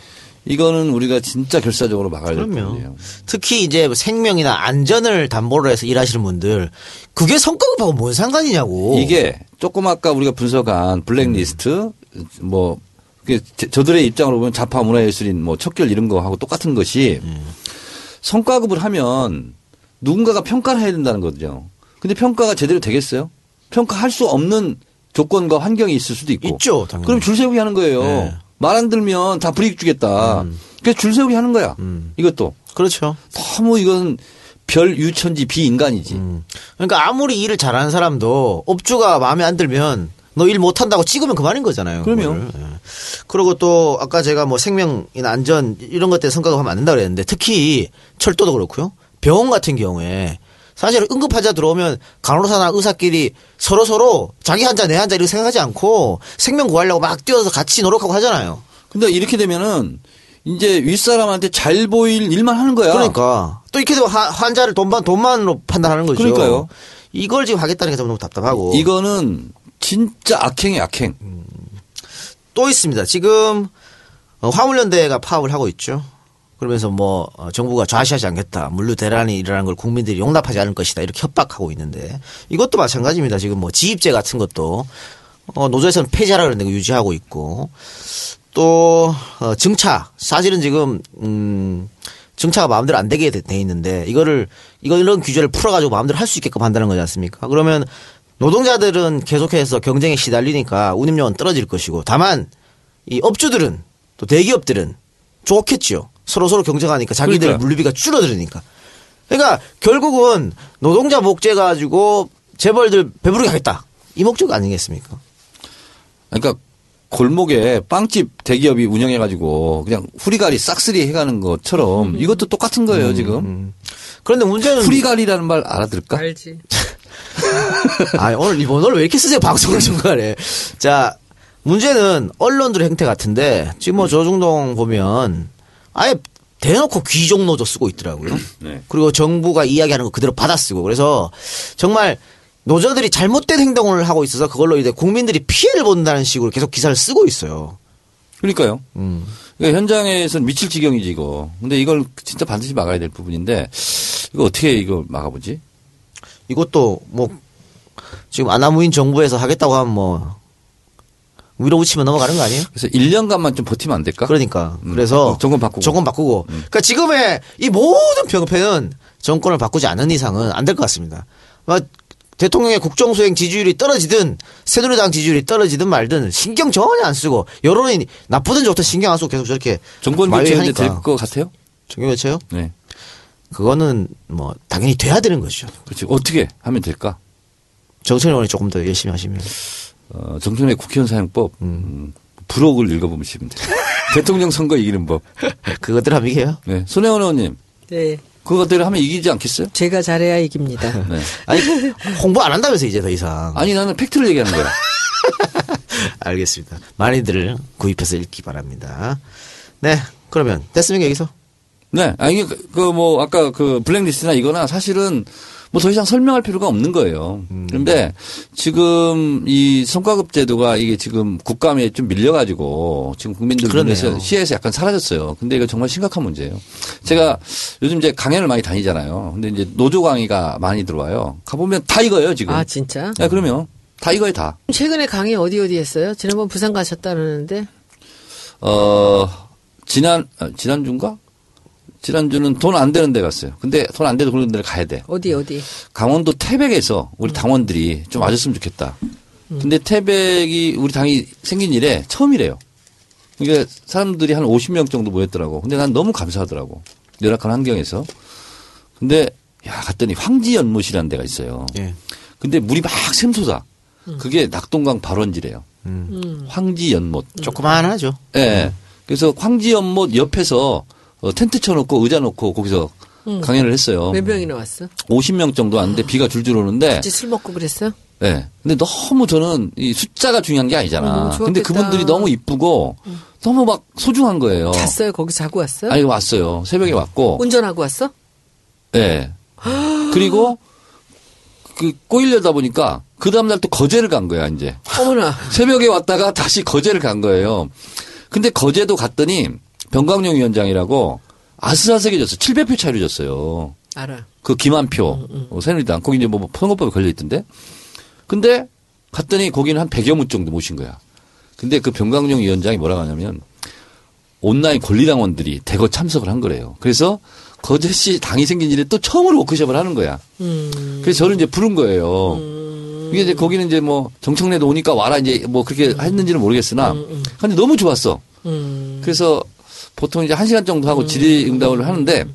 이거는 우리가 진짜 결사적으로 막아야 될. 부분이에요. 특히 이제 뭐 생명이나 안전을 담보로 해서 일하시는 분들 그게 성과급하고 뭔 상관이냐고. 이게 조금 아까 우리가 분석한 블랙리스트 뭐 그게 제- 저들의 입장으로 보면 자파 문화예술인 뭐 척결 이런 거 하고 똑같은 것이 성과급을 하면 누군가가 평가를 해야 된다는 거죠. 근데 평가가 제대로 되겠어요? 평가할 수 없는 조건과 환경이 있을 수도 있고. 있죠, 당연히. 그럼 줄 세우기 하는 거예요. 네. 말안 들면 다 불이익 주겠다. 그래서 줄 세우기 하는 거야. 음. 이것도. 그렇죠. 너무 이건 별 유천지 비인간이지. 그러니까 아무리 일을 잘하는 사람도 업주가 마음에 안 들면 너 일 못한다고 찍으면 그만인 거잖아요. 그럼요. 그거를. 예. 그리고 또 아까 제가 뭐 생명이나 안전 이런 것 때문에 성과급하면 안 된다고 그랬는데 특히 철도도 그렇고요. 병원 같은 경우에 사실 응급 환자 들어오면 간호사나 의사끼리 서로 서로 자기 환자 내 환자 이렇게 생각하지 않고 생명 구하려고 막 뛰어서 같이 노력하고 하잖아요. 근데 이렇게 되면은 이제 윗사람한테 잘 보일 일만 하는 거야. 그러니까 또 이렇게 되면 하- 환자를 돈만 돈만으로 판단하는 거죠. 그러니까요. 이걸 지금 하겠다는 게 좀 너무 답답하고. 이거는 진짜 악행이 악행. 또 있습니다. 지금 어, 화물연대가 파업을 하고 있죠. 그러면서 뭐 어, 정부가 좌시하지 않겠다. 물류 대란이 일어나는 걸 국민들이 용납하지 않을 것이다. 이렇게 협박하고 있는데 이것도 마찬가지입니다. 지금 뭐 지입제 같은 것도 어, 노조에서는 폐지하라 그러는데 유지하고 있고 또 어, 증차 사실은 지금 음 증차가 마음대로 안 되게 돼, 돼 있는데 이거를 이거 이런 규제를 풀어가지고 마음대로 할 수 있게끔 한다는 거지 않습니까? 그러면 노동자들은 계속해서 경쟁에 시달리니까 운임료는 떨어질 것이고 다만 이 업주들은 또 대기업들은 좋겠지요. 서로 서로 경쟁하니까 자기들 그러니까요. 물류비가 줄어들으니까. 그러니까 결국은 노동자 목재 가지고 재벌들 배부르게 하겠다. 이 목적 아니겠습니까? 그러니까 골목에 빵집 대기업이 운영해가지고 그냥 후리가리 싹쓸이 해가는 것처럼 이것도 똑같은 거예요 지금. 그런데 문제는 후리가리라는 말 알아들을까? 알지. 아, 오늘 일본어를 왜 이렇게 쓰세요? 방송을 중간에. 자, 문제는 언론들의 행태 같은데 지금 뭐 조중동 보면 아예 대놓고 귀족 노조 쓰고 있더라고요. 네. 그리고 정부가 이야기하는 거 그대로 받아쓰고 그래서 정말 노조들이 잘못된 행동을 하고 있어서 그걸로 이제 국민들이 피해를 본다는 식으로 계속 기사를 쓰고 있어요. 그러니까요. 음. 그러니까 현장에서는 미칠 지경이지 이거. 근데 이걸 진짜 반드시 막아야 될 부분인데 이거 어떻게 이거 막아보지? 이것도 뭐 지금 아나무인 정부에서 하겠다고 하면 뭐 위로 붙이면 넘어가는 거 아니에요? 그래서 1년간만 좀 버티면 안 될까? 그러니까 음. 그래서 어, 정권 바꾸고. 음. 정권 바꾸고 그러니까 지금의 이 모든 병폐는 정권을 바꾸지 않는 이상은 안 될 것 같습니다. 막 대통령의 국정수행 지지율이 떨어지든 새누리당 지지율이 떨어지든 말든 신경 전혀 안 쓰고 여론이 나쁘든 좋든 신경 안 쓰고 계속 저렇게 정권 교체가 이제 마유하니까. 될것 같아요? 정권 교체요? 네. 그거는 뭐 당연히 돼야 되는 거죠. 그렇지. 어떻게 하면 될까? 정청래 의원이 조금 더 열심히 하시면 어, 정청래 국회의원 사용법 음, 부록을 읽어보시면 돼요. (laughs) 대통령 선거 이기는 법. 그것들 하면 이게요. 네. 손혜원 의원님 네. 그것대로 하면 이기지 않겠어요? 제가 잘해야 이깁니다. (laughs) 네. 아니 홍보 안 한다면서 이제 더 이상. 아니 나는 팩트를 얘기하는 거야. (laughs) 알겠습니다. 많이들 구입해서 읽기 바랍니다. 네, 그러면 됐습니까 여기서? 네. 아니 그뭐 아까 그 블랙리스트나 이거나 사실은 뭐 더 이상 설명할 필요가 없는 거예요. 그런데 지금 이 성과급 제도가 이게 지금 국감에 좀 밀려가지고 지금 국민들 그러네요. 눈에서 시야에서 약간 사라졌어요. 근데 이거 정말 심각한 문제예요. 제가 요즘 이제 강연을 많이 다니잖아요. 근데 이제 노조 강의가 많이 들어와요. 가보면 다 이거예요 지금. 아 진짜? 네, 그러면 다 이거에 다. 최근에 강의 어디 어디 했어요? 지난번 부산 가셨다는데 어, 지난, 아, 지난 주인가? 지난주는 돈 안 되는 데 갔어요. 근데 돈안 되는 그런 데를 가야 돼. 어디 어디? 강원도 태백에서 우리 당원들이 좀 와줬으면 좋겠다. 근데 태백이 우리 당이 생긴 일에 처음이래요. 그러니까 사람들이 한 50명 정도 모였더라고. 근데 난 너무 감사하더라고. 열악한 환경에서. 근데 야 갔더니 황지연못이라는 데가 있어요. 예. 근데 물이 막 샘솟아. 그게 낙동강 발원지래요. 음. 황지연못. 조그만하죠. 예. 그래서 황지연못 옆에서 어, 텐트 쳐놓고 의자 놓고 거기서 강연을 했어요. 몇 명이나 왔어? 50명 정도 왔는데 비가 줄줄 오는데 같이 술 먹고 그랬어? 예. 근데 너무 저는 이 숫자가 중요한 게 아니잖아. 음. 근데 그분들이 너무 이쁘고 너무 막 소중한 거예요. 잤어요? 거기 자고 왔어? 아니 왔어요. 새벽에 왔고. 운전하고 왔어? 예. (gasps) 그리고 그 꼬이려다 보니까 그 다음 날 또 거제를 간 거야, 이제. 어머나. (laughs) 새벽에 왔다가 다시 거제를 간 거예요. 근데 거제도 갔더니 병광용 위원장이라고 아슬아슬해졌어. 700표 차이로 졌어요. 알아. 그 김한표, 어, 새누리당. 거기 이제 뭐 선거법에 걸려 있던데. 근데 갔더니 거기는 한 100여 문 정도 모신 거야. 근데 그 병광용 위원장이 뭐라고 하냐면 온라인 권리당원들이 대거 참석을 한 거래요. 그래서 거제시 당이 생긴 일에 또 처음으로 워크숍을 하는 거야. 음. 그래서 저를 이제 부른 거예요. 이게 이제 거기는 이제 뭐 정청래도 오니까 와라 이제 뭐 그렇게 했는지는 모르겠으나 근데 너무 좋았어. 음. 그래서 보통 이제 한 시간 정도 하고 질의응답을 하는데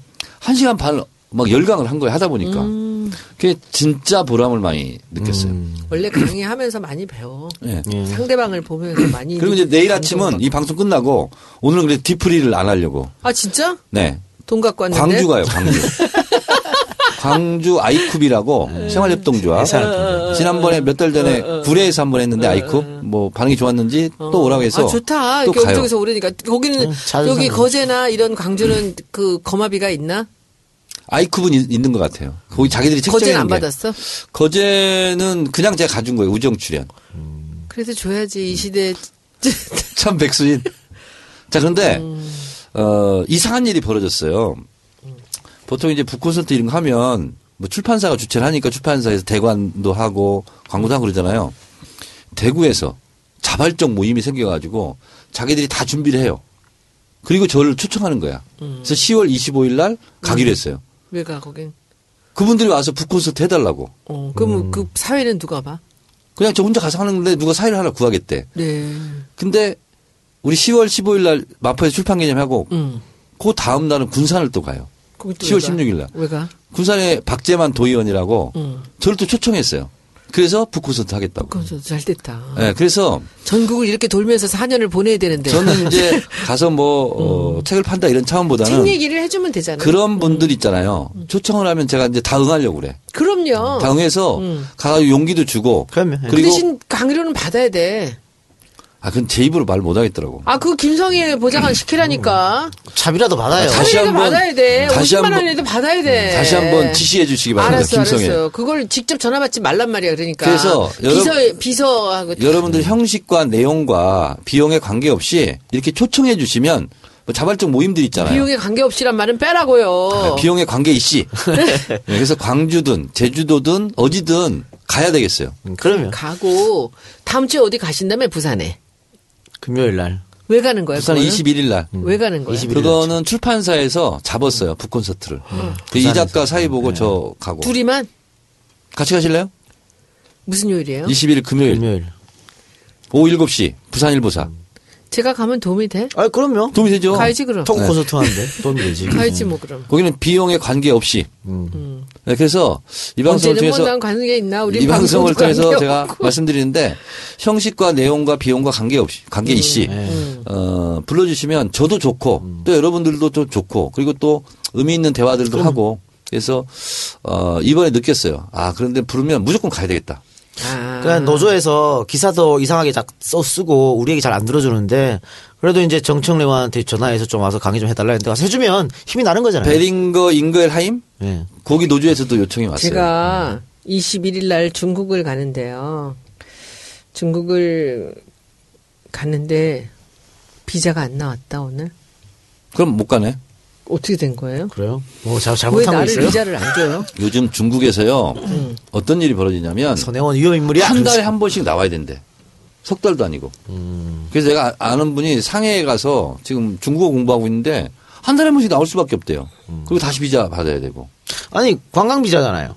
한 시간 반 막 열강을 한 거예요. 하다 보니까. 음. 그게 진짜 보람을 많이 느꼈어요. 원래 강의하면서 많이 배워. 예. 상대방을 보면서 많이. 그리고 이제 내일 아침은 거. 이 방송 끝나고 오늘은 그래 뒤풀이를 안 하려고. 아 진짜? 네. 돈 갖고 왔는데. 광주 가요, (laughs) 광주. 광주 아이쿱이라고 네. 생활협동조합. 지난번에 몇 달 전에 구례에서 한 번 했는데 아이쿱 뭐 반응이 좋았는지 또 오라고 해서 아 좋다. 또 이렇게 가요. 엄쪽에서 오르니까 거기는 여기 거제나 이런 광주는 그 거마비가 있나? 아이쿱은 있- 있는 것 같아요. 거기 자기들이 거제는 책정해 안 놓은 게. 받았어? 거제는 그냥 제가 가준 거예요. 우정 출연. 그래서 줘야지 이 시대. (laughs) 참 백수인. 자, 그런데, 음. 어, 이상한 일이 벌어졌어요. 보통 이제 북콘서트 이런 거 하면 뭐 출판사가 주최를 하니까 출판사에서 대관도 하고 광고도 하고 그러잖아요. 대구에서 자발적 모임이 생겨가지고 자기들이 다 준비를 해요. 그리고 저를 초청하는 거야. 음. 그래서 10월 25일 날 가기로 했어요. 왜 가 거긴? 그분들이 와서 북콘서트 해달라고. 어, 그럼 그 사회는 누가 봐? 그냥 저 혼자 가서 하는데 누가 사회를 하나 구하겠대. 네. 근데 우리 10월 15일 날 마포에서 출판 개념하고 음. 그 다음 날은 군산을 또 가요. 거기 또 10월 왜 가? 16일 날. 왜 가? 군산에 박재만 도의원이라고 음. 저를 또 초청했어요. 그래서 북콘서트 하겠다고. 좀잘 됐다. 네, 그래서 전국을 이렇게 돌면서 4년을 보내야 되는데. 저는 이제 (laughs) 가서 뭐 어, 책을 판다 이런 책 차원보다는 얘기를 해주면 되잖아요. 그런 분들 있잖아요. 초청을 하면 제가 이제 다 응하려고 그래. 그럼요. 다 응해서 음. 가서 용기도 주고. 그럼요. 예. 그 그리고 대신 강의료는 받아야 돼. 아, 그건 제 입으로 말 못 하겠더라고. 아, 그 김성애 보좌관 시키라니까. 차비라도 받아요. 다시 차비라도 한번- 받아야 돼. 다시 50만 한 번- 원이라도 받아야 돼. 다시 한번 지시해 주시기 바랍니다. 알았어, 김성애. 알았어요. 그걸 직접 전화 받지 말란 말이야. 그러니까. 그래서 비서 비서하고 여러분들 형식과 내용과 비용에 관계없이 이렇게 초청해 주시면 뭐 자발적 모임들 있잖아요. 비용에 관계없이란 말은 빼라고요. 네, 비용에 관계 이씨. (laughs) 네, 그래서 광주든 제주도든 어디든 가야 되겠어요. 음, 그러면 가고 다음 주에 어디 가신다며 부산에. 금요일 날. 왜 가는 거야? 부산 그거는? 21일 날. 왜 가는 거야? 21일 그거는 출판사에서 잡았어요. 북콘서트를. 그 이. 작가 사이 보고 저 가고. 둘이만 같이 가실래요? 무슨 요일이에요? 21일 금요일 금요일. 오후 7시 부산일보사. 제가 가면 도움이 돼? 아, 그럼요. 도움이 되죠? 가야지 그럼. 토크 콘서트 하는데 도움이 되지. 가야지 뭐 그럼. 거기는 비용에 관계없이. 음. 네, 그래서 이 방송을 통해서 이 방송을 통해서 제가. 말씀드리는데 형식과 내용과 비용과 관계없이 관계 이씨 음. 어, 불러주시면 저도 좋고 또 여러분들도 좀 좋고 그리고 또 의미 있는 대화들도 하고 그래서 어, 이번에 느꼈어요. 아 그런데 부르면 무조건 가야 되겠다. 아. 그러니까 노조에서 기사도 이상하게 작써 쓰고 우리 얘기 잘 안 들어주는데 그래도 이제 정청래한테 전화해서 좀 와서 강의 좀 해달라 했는데 와서 해주면 힘이 나는 거잖아요. 베링거 잉거엘하임 예. 거기 노조에서도 요청이 왔어요. 제가 21일 날 중국을 가는데요. 중국을 갔는데 비자가 안 나왔다 오늘. 그럼 못 가네. 어떻게 된 거예요? 그래요? 뭐 잘, 왜 잘못한 거 나를 있어요? 비자를 안 줘요? (laughs) 요즘 중국에서요 어떤 일이 벌어지냐면 선혜원 위험 인물이야. 한 달에 한 번씩 나와야 된대. 석 달도 아니고. 그래서 내가 아는 분이 상해에 가서 지금 중국어 공부하고 있는데 한 달에 한 번씩 나올 수밖에 없대요. 그리고 다시 비자 받아야 되고. 아니 관광 비자잖아요.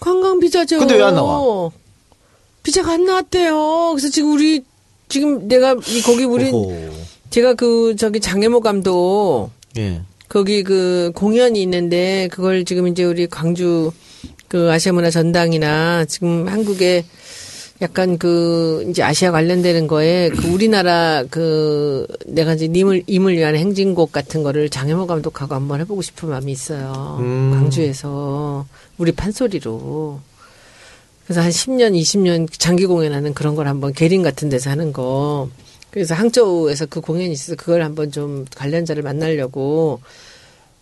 관광 비자죠. 근데 왜 안 나와? 비자가 안 나왔대요. 그래서 지금 우리 지금 내가 이 거기 우리. 제가 그 저기 장혜모 감독 예. 거기 그 공연이 있는데 그걸 지금 이제 우리 광주 그 아시아 문화 전당이나 지금 한국에 약간 그 이제 아시아 관련되는 거에 그 우리나라 그 내가 이제 님을 임을 위한 행진곡 같은 거를 장혜모 감독하고 한번 해보고 싶은 마음이 있어요. 음. 광주에서 우리 판소리로. 그래서 한 10년, 20년 장기 공연하는 그런 걸 한번 계림 같은 데서 하는 거. 그래서 항저우에서 그 공연이 있어서 그걸 한번 좀 관련자를 만나려고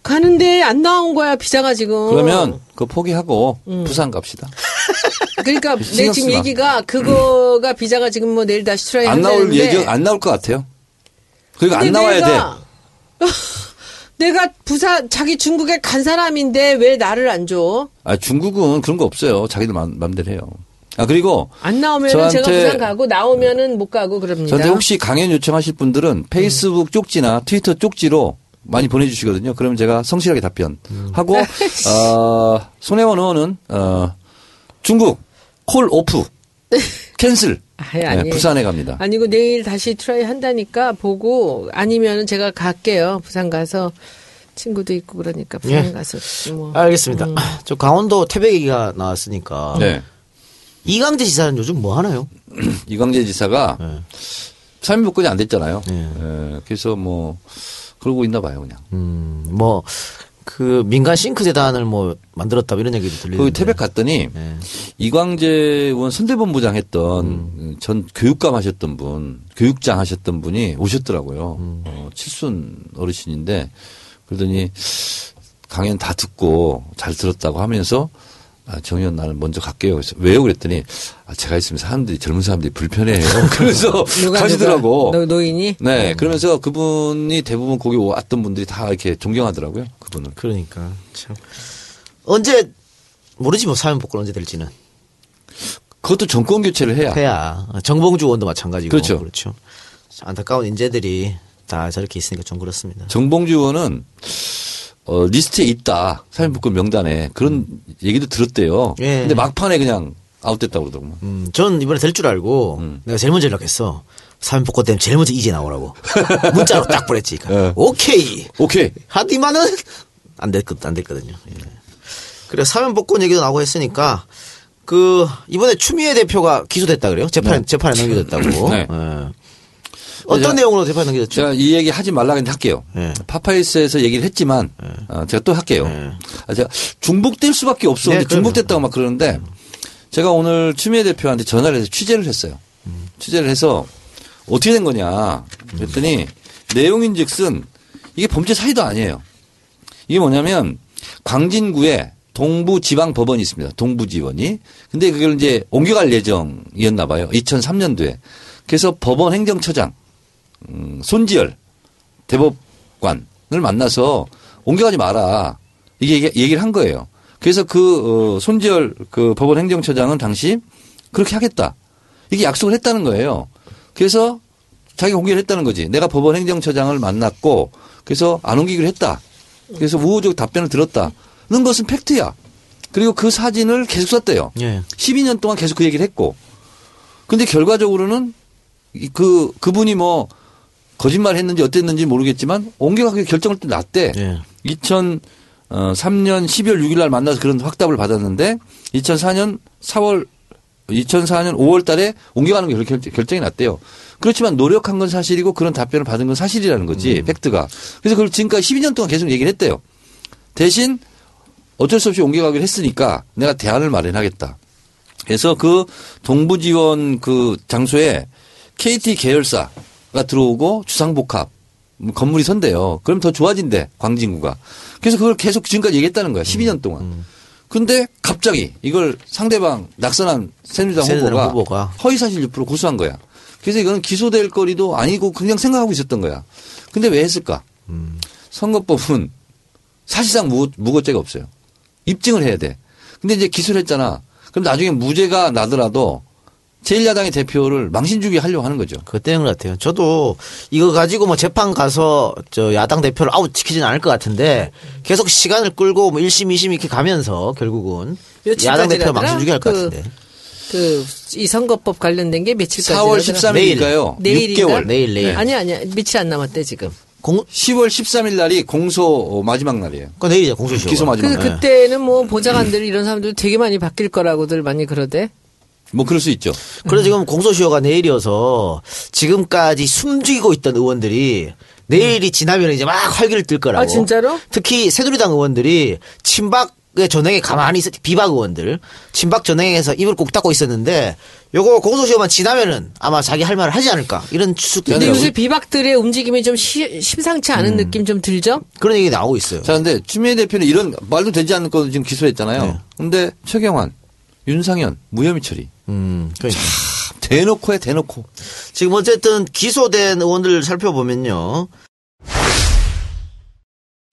가는데 안 나온 거야 비자가 지금. 그러면 그거 포기하고 부산 갑시다. (laughs) 그러니까 내 지금. 얘기가 그거가 비자가 지금 뭐 내일 다시 try 안 나올 예정, 안 나올 것 같아요. 그러니까 안 나와야 돼. 내가, (laughs) 내가 부산 자기 중국에 간 사람인데 왜 나를 안 줘? 아, 중국은 그런 거 없어요. 자기들 맘, 맘대로 해요. 아, 그리고 안 나오면은 제가 저한테- 부산 가고 나오면은 못 가고 그럽니다. 저한테 혹시 강연 요청하실 분들은 페이스북 쪽지나 트위터 쪽지로 많이 보내주시거든요. 그러면 제가 성실하게 답변하고 (laughs) 어, 손혜원 의원은 어, 중국 콜 오프 캔슬 (laughs) 아니, 네, 아니에요. 부산에 갑니다. 아니고 내일 다시 try 한다니까 보고 아니면은 제가 갈게요. 부산 가서 친구도 있고 그러니까 예. 부산 가서 뭐. 알겠습니다. 저 강원도 태백 얘기가 나왔으니까 네. 이광재 지사는 요즘 뭐 하나요? (clears throat) 이광재 지사가 네. 사면복권이 안 됐잖아요. 네. 예, 그래서 뭐 그러고 있나 봐요, 그냥. 음, 뭐, 그 민간 think 재단을 뭐 만들었다 뭐 이런 얘기도 들리는데. 거기 태백 갔더니 네. 이광재 의원 선대본부장 했던 음. 전 교육감 하셨던 분, 교육장 하셨던 분이 오셨더라고요. 음. 어, 칠순 어르신인데 그러더니 강연 다 듣고 잘 들었다고 하면서 아, 정 의원 나는 먼저 갈게요. 그래서 왜요? 그랬더니 아, 제가 있으면 사람들이 젊은 사람들이 불편해요. (laughs) 그래서 누가 가시더라고. 누가? 노, 노인이? 네, 그러면서 그분이 대부분 거기 왔던 분들이 다 이렇게 존경하더라고요. 그분을. 그러니까 참 언제 모르지 뭐 사면 복권 언제 될지는 그것도 정권 교체를 해야. 해야 정봉주 의원도 마찬가지고 그렇죠. 그렇죠. 안타까운 인재들이 다 저렇게 있으니까 좀 그렇습니다. 정봉주 의원은 어, 리스트에 있다. 사면복권 명단에 그런 얘기도 들었대요. 예. 근데 막판에 그냥 아웃됐다고 그러더라고요. 음, 전 이번에 될 줄 알고 음. 내가 제일 먼저 연락했어. 사면 복권 때문에 제일 먼저 이제 나오라고 (laughs) 문자로 딱 보냈지. 그러니까 예. 오케이. 오케이. 하지만은 안 됐거든 안 됐거든요. 예. 그래 사면 복권 얘기도 나오고 했으니까 그 이번에 추미애 대표가 기소됐다 그래요? 재판에 재판에 넘겨졌다고. (laughs) 네. 예. 어떤 제가- 내용으로 재판에 넘겨졌죠? 제가 이 얘기 하지 말라 했는데 할게요. 예. 파파이스에서 얘기를 했지만 어, 제가 또 할게요. 예. 아, 제가 중복될 수밖에 없어. 네. 중복됐다고 막 그러는데 제가 오늘 추미애 대표한테 전화를 해서 취재를 했어요. 취재를 해서 어떻게 된 거냐 그랬더니 내용인즉슨 이게 범죄 사유도 아니에요. 이게 뭐냐면 광진구에 동부지방법원이 있습니다. 동부지원이. 근데 그걸 이제 옮겨갈 예정이었나 봐요. 2003년도에. 그래서 법원 행정처장 음, 손지열 대법관을 만나서 옮겨가지 마라. 이게 얘기- 얘기를 한 거예요. 그래서 그 어, 손지열 그 법원 행정처장은 당시 그렇게 하겠다. 이게 약속을 했다는 거예요. 그래서 자기가 옮기를 했다는 거지. 내가 법원 행정처장을 만났고 그래서 안 옮기기로 했다. 그래서 우호적 답변을 들었다는 것은 팩트야. 그리고 그 사진을 계속 썼대요. 예. 12년 동안 계속 그 얘기를 했고. 근데 결과적으로는 이- 그, 그분이 뭐 거짓말 했는지 어땠는지 모르겠지만 옮겨가기 결정을 또 났대. 예. 2003년 12월 6일 날 만나서 그런 확답을 받았는데 2004년 4월 2004년 5월 달에 옮겨가는 게 결- 결정이 났대요. 그렇지만 노력한 건 사실이고 그런 답변을 받은 건 사실이라는 거지 팩트가. 그래서 그걸 지금까지 12년 동안 계속 얘기를 했대요. 대신 어쩔 수 없이 옮겨가기로 했으니까 내가 대안을 마련하겠다. 그래서 그 동부지원 그 장소에 KT 계열사 가 들어오고 주상복합 뭐 건물이 선대요. 그럼 더 좋아진대 광진구가. 그래서 그걸 계속 지금까지 얘기했다는 거야. 12년 동안. 근데 갑자기 이걸 상대방 낙선한 새누리당 후보가, 후보가. 허위사실 유포로 고소한 거야. 그래서 이거는 기소될 거리도 아니고 그냥 생각하고 있었던 거야. 근데 왜 했을까? 선거법은 사실상 무, 무고죄가 없어요. 입증을 해야 돼. 근데 이제 기소를 했잖아. 그럼 나중에 무죄가 나더라도 제1야당의 대표를 망신 주기 하려고 하는 거죠. 그것 때문인 것 같아요. 저도 이거 가지고 뭐 재판 가서 저 야당 대표를 아웃 시키지는 않을 것 같은데 계속 시간을 끌고 뭐 1심, 2심 이렇게 가면서 결국은 야당 대표 망신 주기 할것 그, 같은데. 그, 이 선거법 관련된 게 며칠까지. 4월 하더라? 13일이니까요. 내일인가? 6개월. 내일, 내일. 아니, 아니, 며칠 안 남았대, 지금. 공, 10월 13일 날이 공소 마지막 날이에요. 그 내일이죠, 공소시효. 기소 마지막 그래서 날. 그때는 뭐 보좌관들 이런 사람들 되게 많이 바뀔 거라고들 많이 그러대. 뭐 그럴 수 있죠. 그래서 지금 공소시효가 내일이어서 지금까지 숨죽이고 있던 의원들이 내일이 지나면 이제 막 활기를 뜰 거라고. 아, 진짜로? 특히 새누리당 의원들이 친박의 전행에 가만히 있었, 비박 의원들. 친박 전행에서 입을 꼭 닫고 있었는데 요거 공소시효만 지나면은 아마 자기 할 말을 하지 않을까. 이런 추측도 근데. 요새 비박들의 움직임이 좀 시- 심상치 않은 느낌 좀 들죠? 그런 얘기 나오고 있어요. 자, 근데 추미애 대표는 이런 말도 되지 않는 거 지금 기소했잖아요. 네. 근데 최경환, 윤상현, 무혐의 처리. 음, 그러니까. 대놓고 해, 대놓고. 지금 어쨌든 기소된 의원들 살펴보면요.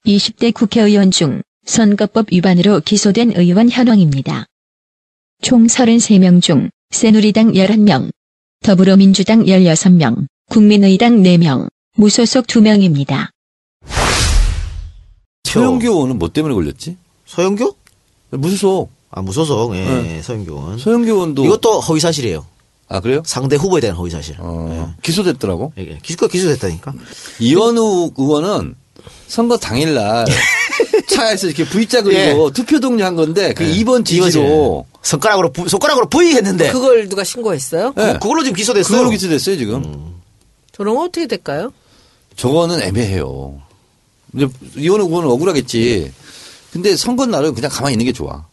20대 국회의원 중 선거법 위반으로 기소된 의원 현황입니다. 총 33명 중 새누리당 11명, 더불어민주당 16명, 국민의당 4명, 무소속 2명입니다. 소영교 의원은 뭐 때문에 걸렸지? 소영교? 무소속. 아, 무소속. 예, 네. 소영교 의원도. 이것도 허위 사실이에요. 아, 그래요? 상대 후보에 대한 허위 사실. 어, 기소됐더라고. 예. 기소, 기소됐다니까. 이현우 의원은 선거 당일날 (laughs) 차에서 이렇게 V자 그리고 예. 투표 동료한 건데 그 2번 이거지. 지지로 손가락으로 부- 손가락으로 V 했는데 그걸 누가 신고했어요? 네. 그, 걸로 지금 기소됐어요. 그걸로 기소됐어요 지금. 저런 거 어떻게 될까요? 저거는 애매해요. 이제 이거는 그거는 억울하겠지. 근데 선거 날은 그냥 가만히 있는 게 좋아.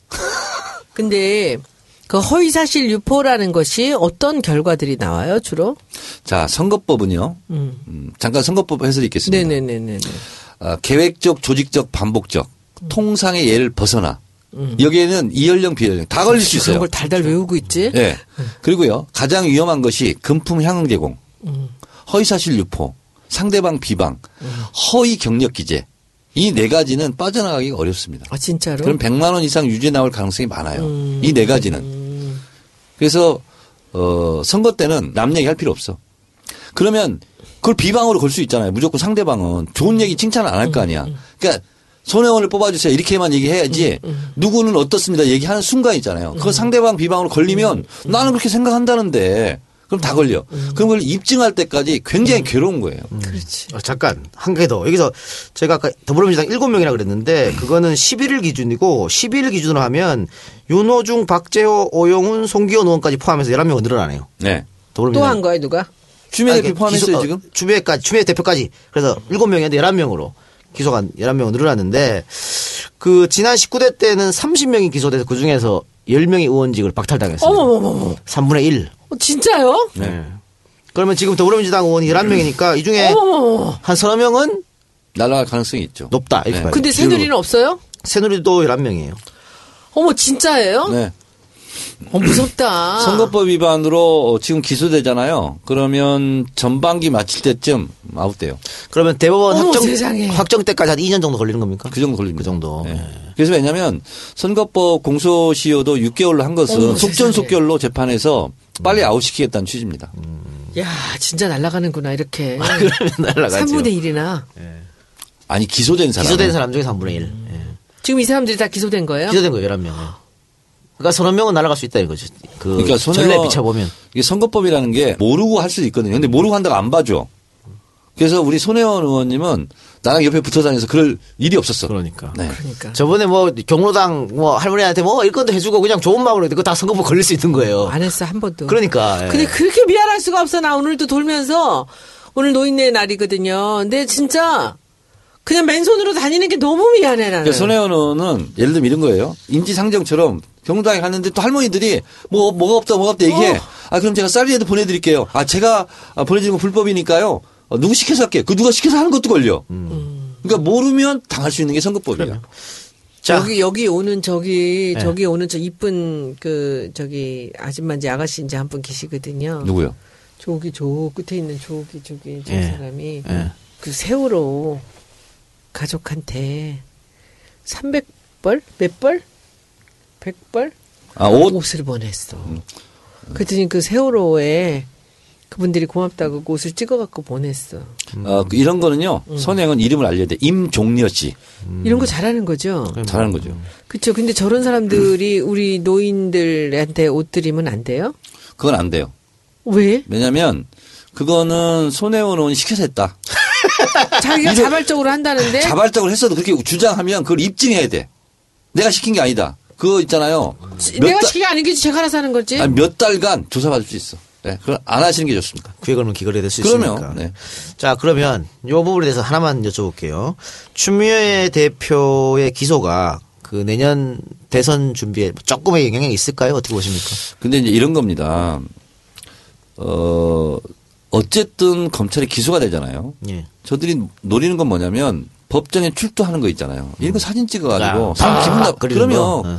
근데 그 허위 사실 유포라는 것이 어떤 결과들이 나와요 주로? 자 선거법은요. 음. 음, 잠깐 선거법 해설이 있겠습니다. 네네네네. 아, 계획적, 조직적, 반복적, 통상의 예를 벗어나 여기에는 이연령, 비연령 다 걸릴 수 있어요. 그런 걸 달달 외우고 있지? 예. 그리고요 가장 위험한 것이 금품 향응 제공, 허위 사실 유포, 상대방 비방, 허위 경력 기재 이 네 가지는 빠져나가기가 어렵습니다. 아 진짜로? 그럼 100만 원 이상 유죄 나올 가능성이 많아요. 이네 가지는. 그래서 어 선거 때는 남 얘기할 필요 없어. 그러면 그걸 비방으로 걸 수 있잖아요. 무조건 상대방은 좋은 얘기 칭찬 안 할 거 아니야. 그러니까 손혜원을 뽑아주세요. 이렇게만 얘기해야지 누구는 어떻습니다. 얘기하는 순간 있잖아요. 그거 상대방 비방으로 걸리면 나는 그렇게 생각한다는데 그럼 다 걸려. 그럼 그걸 입증할 때까지 굉장히 괴로운 거예요. 그렇지. 어, 잠깐 한 개 더. 여기서 제가 아까 더불어민주당 7명이라 그랬는데 그거는 11일 기준이고 11일 기준으로 하면 윤호중, 박재호, 오영훈, 송기현 의원까지 포함해서 11명은 늘어나네요. 네. 더불어민주당. 또한 거야 누가? 추미애 아니, 대표 포함했어요 어, 지금? 추미애까지 추미애 대표까지 그래서 7명이었는데 11명으로 기소가 11명으로 늘어났는데 그 지난 19대 때는 30명이 기소돼서 그중에서 10명이 의원직을 박탈당했습니다. 어머머머. 3분의 1. 어, 진짜요? 네. 그러면 지금 더불어민주당 의원이 11명이니까 이 중에 어머머머. 한 서너 명은 날아갈 가능성이 있죠. 높다. 이렇게 네. 봐요. 근데 새누리는 없어요? 새누리도 11명이에요. 어머 진짜예요? 네. 어 무섭다. (clears throat) 선거법 위반으로 지금 기소되잖아요. 그러면 전반기 마칠 때쯤 아웃돼요. 그러면 대법원 어머, 확정 세상에. 확정 때까지 한 2년 정도 걸리는 겁니까? 그 정도 걸립니다. 그 정도. 네. 네. 그래서 왜냐하면 선거법 공소시효도 6개월로 한 것은 어머, 속전속결로 재판해서 빨리 아웃시키겠다는 취지입니다. 야 진짜 날아가는구나 이렇게. 그러면 날라가죠. 3분의 1이나. 아니 기소된 사람 기소된 사람 중에 3분의 1. 예. 지금 이 사람들이 다 기소된 거예요? 기소된 거예요, 11명. 그러니까 서너 명은 날아갈 수 있다 이거죠. 그 그러니까 손해 전례 비춰보면. 이게 선거법이라는 게 모르고 할 수도 있거든요. 근데 모르고 한다고 안 봐줘. 그래서 우리 손혜원 의원님은 나랑 옆에 붙어 다녀서 그럴 일이 없었어. 그러니까. 네. 그러니까. 저번에 뭐 경로당 뭐 할머니한테 뭐 일건도 해주고 그냥 좋은 마음으로 했는데 그거 다 선거법 걸릴 수 있는 거예요. 안 했어 한 번도. 그러니까. 예. 근데 그렇게 미안할 수가 없어. 나 오늘도 돌면서 오늘 노인네 날이거든요. 근데 진짜 그냥 맨손으로 다니는 게 너무 미안해 나는. 그러니까 손혜원 의원은 예를 들면 이런 거예요. 인지상정처럼 경로당에 갔는데 또 할머니들이 뭐 뭐가 없다 뭐가 없다 얘기해. 어. 아 그럼 제가 쌀리에도 보내드릴게요. 아 제가 아, 보내주는 건 불법이니까요. 어, 누구 시켜서 할게. 그 누가 시켜서 하는 것도 걸려. 그러니까 모르면 당할 수 있는 게 선거법이에요. 자. 여기 여기 오는 저기 네. 저기 오는 저 이쁜 그 저기 아줌마인지 아가씨인지 한 분 계시거든요. 누구요? 저기 저 끝에 있는 저기 저기 저 예. 사람이 예. 그 세월호 가족한테 300벌 몇 벌? 100벌 아 옷. 옷을 보냈어. 그랬더니 그 세월호에 그분들이 고맙다고 그 옷을 찍어갖고 보냈어. 어, 그 이런 거는요. 음. 선행은 이름을 알려야 돼. 임종려 씨. 이런 거 잘하는 거죠. 잘하는 거죠. 그렇죠. 근데 저런 사람들이 우리 노인들한테 옷 드리면 안 돼요? 그건 안 돼요. 왜? 왜냐면 그거는 의원이 시켜서 했다. (laughs) 자기가 자발적으로 한다는데 자발적으로 했어도 그렇게 주장하면 그걸 입증해야 돼. 내가 시킨 게 아니다. 그거 있잖아요. 내가 달- 시키가 아닌 게 제가 알아서 하는 거지. 아니, 몇 달간 조사받을 수 있어. 네. 그걸 안 하시는 게 좋습니다. 그에 걸면 기거리 될수 그러면, 있으니까. 네. 자, 그러면 요 부분에 대해서 하나만 여쭤볼게요. 추미애 대표의 기소가 그 내년 대선 준비에 조금의 영향이 있을까요? 어떻게 보십니까? 근데 이제 이런 겁니다. 어, 어쨌든 검찰이 기소가 되잖아요. 예. 저들이 노리는 건 뭐냐면 법정에 출두하는 거 있잖아요. 이런 거 사진 찍어가지고 아, 사람 기분 나 그러면 거?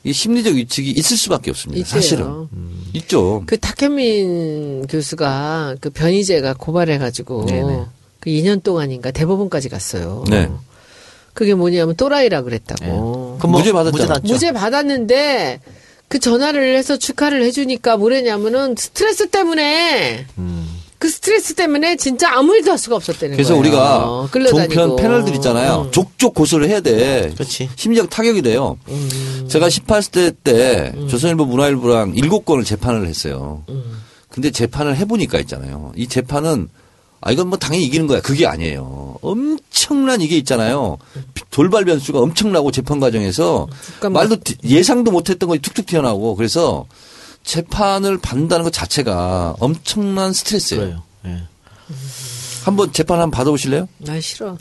어. 이 심리적 위축이 있을 수밖에 없습니다. 있대요. 사실은 있죠. 그 탁현민 교수가 그 변희재가 고발해가지고 네네. 그 2년 동안인가 대법원까지 갔어요. 네. 그게 뭐냐면 또라이라 그랬다고. 그럼 뭐 무죄 받았잖아. 났죠? 무죄 받았는데 그 전화를 해서 축하를 해주니까 뭐랬냐면은 스트레스 때문에 그 스트레스 때문에 진짜 아무 일도 할 수가 없었다는 그래서 거예요. 우리가 끌려다니고. 종편 패널들 있잖아요. 음. 족족 고소를 해야 돼. 그렇지. 심리적 타격이 돼요. 음. 제가 18세 때 조선일보 문화일보랑 일곱 건을 재판을 했어요. 음. 근데 재판을 해보니까 있잖아요. 이 재판은 아 이건 뭐 당연히 이기는 거야. 그게 아니에요. 엄청난 이게 있잖아요. 돌발 변수가 엄청나고 재판 과정에서 국감 말도 디- 예상도 못했던 것이 툭툭 튀어나오고 그래서 재판을 받는다는 것 자체가 엄청난 스트레스예요. 그래요. 예. 한번 재판 한번 받아보실래요? 나 싫어.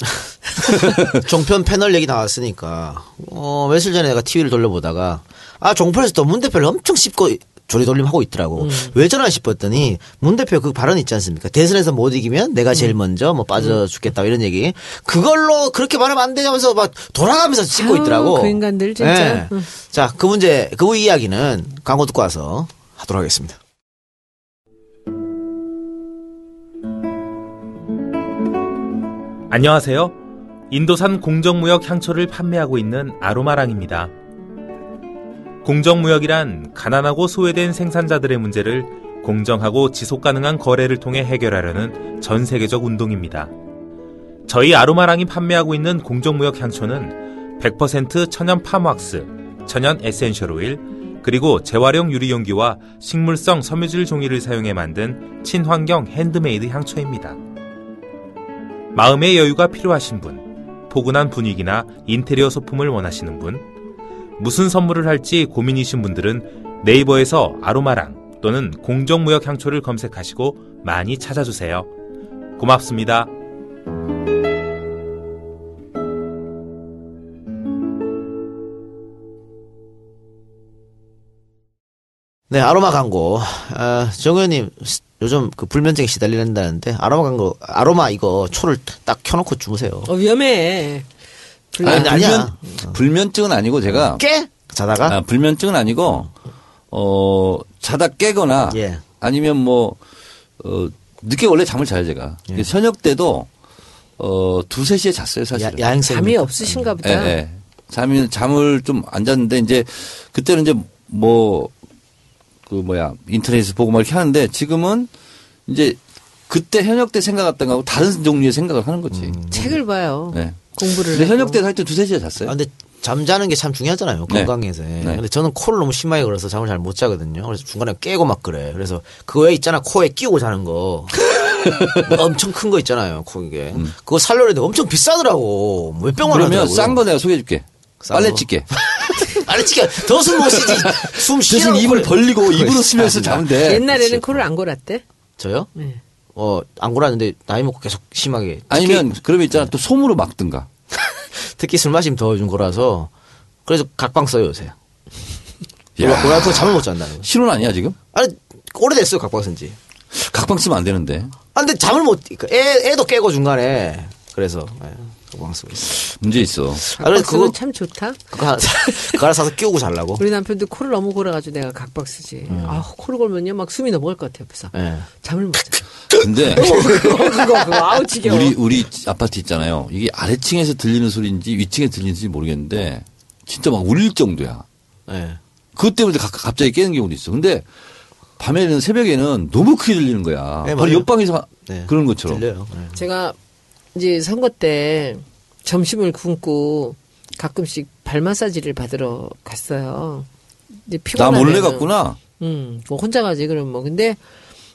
(laughs) 종편 패널 얘기 나왔으니까 어 며칠 전에 내가 TV를 돌려보다가 아 종편에서 또 문 대표를 엄청 씹고 조리돌림 하고 있더라고. 왜 저러나 싶었더니 문 대표 그 발언 있지 않습니까? 대선에서 못 이기면 내가 제일 먼저 뭐 빠져 죽겠다 이런 얘기. 그걸로 그렇게 말하면 안 되냐면서 막 돌아가면서 아유, 있더라고. 그 인간들 진짜. 예. 응. 자, 그 문제 그 이야기는 광고 듣고 와서 하도록 하겠습니다. 안녕하세요. 인도산 공정무역 향초를 판매하고 있는 아로마랑입니다. 공정무역이란 가난하고 소외된 생산자들의 문제를 공정하고 지속 가능한 거래를 통해 해결하려는 전 세계적 운동입니다. 저희 아로마랑이 판매하고 있는 공정무역 향초는 100% 천연 palm wax, 천연 essential oil, 그리고 재활용 유리용기와 식물성 섬유질 종이를 사용해 만든 친환경 핸드메이드 향초입니다. 마음의 여유가 필요하신 분, 포근한 분위기나 인테리어 소품을 원하시는 분, 무슨 선물을 할지 고민이신 분들은 네이버에서 아로마랑 또는 공정무역 향초를 검색하시고 많이 찾아주세요. 고맙습니다. 네, 아로마 광고. 아, 정 의원님, 요즘 그 불면증에 시달린다는데, 아로마 광고, 아로마 이거 초를 딱 켜놓고 주무세요. 어, 위험해. 아니, 아니 야. 불면증은 아니고 제가 깨? 자다가? 아, 불면증은 아니고 어 자다 깨거나 예. 아니면 뭐 어, 늦게 원래 잠을 자요 제가. 예. 저녁 때도 어 두세 시에 잤어요 야, 사실은. 야행성. 잠이 없으신가 보다. 예, 예. 잠이 잠을 좀 안 잤는데 이제 그때는 이제 뭐 그 뭐야 인터넷에서 보고 막 이렇게 하는데 지금은 이제 그때 현역 때 생각했던 거하고 다른 종류의 생각을 하는 거지. 음. 책을 봐요. 네. 공부를. 근데. 현역 때도 하여튼 두세 시에 아, 잤어요. 근데 잠자는 게 참 중요하잖아요. 네. 건강에서. 네. 근데 저는 코를 너무 심하게 걸어서 잠을 잘 못 자거든요. 그래서 중간에 깨고 막 그래. 그래서 그 외에 있잖아. 코에 끼우고 자는 거. (laughs) 뭐 엄청 큰 거 있잖아요. 코 이게. 그거 살려는데 엄청 비싸더라고. 몇 병만 음. 그러면. 싼 거 내가 소개해 줄게. 싼 빨래 거? 찌개. 아니, 진짜 더숨 못 쉬지. 숨. 대신 입을 벌리고 입으로 쓰면서 돼. 옛날에는 코를 안 골았대. 저요? 네. 어, 안 골았는데 나이 먹고 계속 심하게. 아니면 그러면 있잖아 또 솜으로 막든가. (laughs) 특히 술 마시면 더 요즘 골아서 그래서 각방 써요, 요새. 야. 골아서 잠을 못 잔다는 거. 실혼 아니야 지금? 아니, 오래됐어요, 각방 쓴 지. 각방 쓰면 안 되는데. 아, 근데 잠을 못, 애, 애도 깨고 중간에. 그래서, 예, 각방 쓰고 있어. 문제 있어. 아, 각박스는 그거, 참 좋다. 그거 하나, (laughs) 그거 하나 사서 끼우고 자려고. 우리 남편도 코를 너무 골아가지고 내가 각박 쓰지. 음. 아, 코를 골면요 막 숨이 넘어갈 것 같아 옆에서. 예. 잠을 못 자. (laughs) 근데 (laughs) 그거 그거 그거 아우 지겨워. 우리 우리 아파트 있잖아요. 이게 아래층에서 들리는 소리인지 위층에 들리는지 모르겠는데 진짜 막 울릴 정도야. 예. 그것 때문에 가- 갑자기 깨는 경우도 있어. 근데 밤에는 새벽에는 너무 크게 들리는 거야. 네, 바로 맞아요. 옆방에서 네. 그런 것처럼. 들려요. 예. 제가 이제 선거 때 점심을 굶고 가끔씩 발 마사지를 받으러 갔어요. 이제 나 피곤하면 몰래 갔구나. 음, 뭐 혼자 가지 그럼 뭐. 근데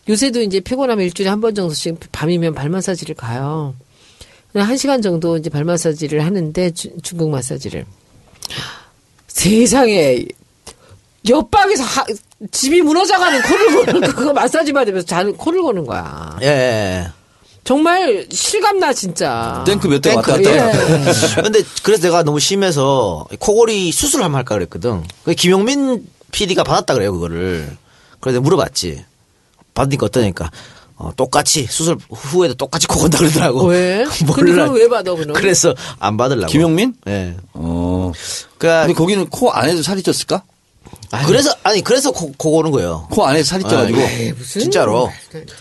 요새도 이제 피곤하면 일주일에 한 번 정도씩 밤이면 발 마사지를 가요. 한 시간 정도 이제 발 마사지를 하는데 주- 중국 마사지를 세상에 옆방에서 하- 집이 무너져가는 코를 (laughs) 고는 그거 마사지 받으면서 자는 코를 고는 거야. 예, 예. 정말 실감나 진짜. 탱크 몇 대 왔다 갔다. 예. (laughs) 근데 그래서 내가 너무 심해서 코골이 수술 한번 할까 그랬거든. 그 김용민 PD가 받았다 그래요, 그거를. 그래서 내가 물어봤지. 받으니까 어떠니까. 어, 똑같이 수술 후에도 똑같이 코 건다 그러더라고. 왜? (laughs) 몰라. 그걸 왜 받아 그럼? 그래서 안 받으려고. 김용민? 예. 어. 그러니까 근데 거기는 코 안에도 살이 쪘을까? 그래서 아니 그래서 코, 코 고는 거예요. 코 안에 살이 쪄가지고. 에이, 진짜로.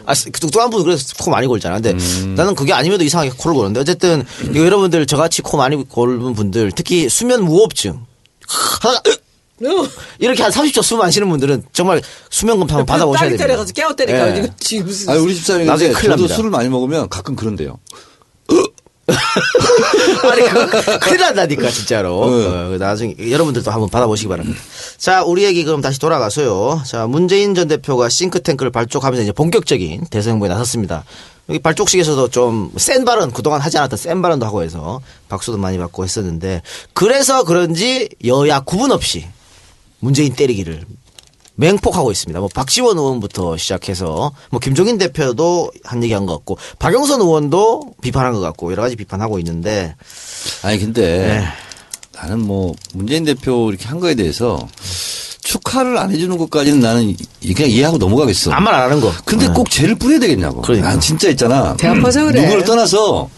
아, 또한 분은 그래서 코 많이 골잖아. 근데 음. 나는 그게 아니면도 이상하게 코를 고는데 어쨌든 이거 여러분들 저같이 코 많이 고는 분들 특히 수면 무호흡증 하다가 으! 이렇게 한 30초 숨 안 쉬는 분들은 정말 수면 검사 한번 받아보셔야 딸이 됩니다. 때려가서 깨웠다니까. 예. 이거 지금 무슨. 아니 우리 집사람이 나중에 저도 납니다. 술을 많이 먹으면 가끔 그런데요. (laughs) 아니, 그거 큰일 난다니까, 진짜로. 어, 나중에 여러분들도 한번 받아보시기 바랍니다. 자, 우리 얘기 그럼 다시 돌아가서요. 자, 문재인 전 대표가 싱크탱크를 발족하면서 이제 본격적인 대선 행보에 나섰습니다. 여기 발족식에서도 좀 센 발언 그동안 하지 않았던 센 발언도 하고 해서 박수도 많이 받고 했었는데 그래서 그런지 여야 구분 없이 문재인 때리기를 맹폭하고 있습니다. 뭐 박지원 의원부터 시작해서 뭐 김종인 대표도 한 얘기한 것 같고 박영선 의원도 비판한 것 같고 여러 가지 비판하고 있는데 아니 근데 네. 나는 뭐 문재인 대표 이렇게 한 거에 대해서 축하를 안 해주는 것까지는 나는 그냥 이해하고 넘어가겠어. 아무 말 안 하는 거. 근데 네. 꼭 죄를 뿌려야 되겠냐고. 그러니까. 난 진짜 있잖아. 배 아파서 그래. 누구를 떠나서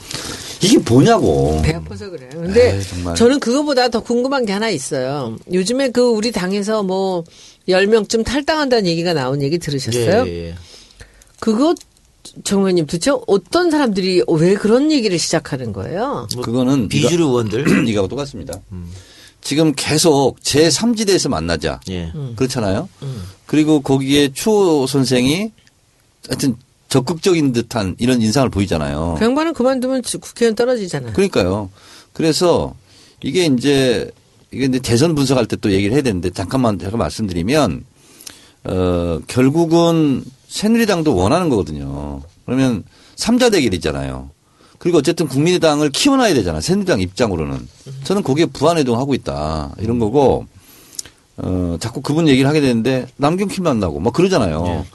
이게 뭐냐고. 배 아파서 그래요. 근데 에이, 정말. 저는 그거보다 더 궁금한 게 하나 있어요. 요즘에 그 우리 당에서 뭐 10명쯤 탈당한다는 얘기가 나온 얘기 들으셨어요? 예, 예. 그거 정의원님 도대체 어떤 사람들이 왜 그런 얘기를 시작하는 거예요? 그거는 비주류 의원들. (clears throat) 네가 똑같습니다. 지금 계속 제 3지대에서 만나자. 예. 그렇잖아요. 그리고 거기에 추호 선생이 하여튼 적극적인 듯한 이런 인상을 보이잖아요. 그 양반은 그만두면 국회의원 떨어지잖아요. 그러니까요. 그래서 이게 이제 이게 이제 대선 분석할 때 또 얘기를 해야 되는데 잠깐만 제가 말씀드리면 어 결국은 새누리당도 원하는 거거든요. 그러면 삼자 대결이잖아요. 그리고 어쨌든 국민의당을 키워놔야 되잖아. 새누리당 입장으로는. 저는 거기에 부안해동 하고 있다. 이런 거고 어 자꾸 그분 얘기를 하게 되는데 남경킴 만나고 막 그러잖아요.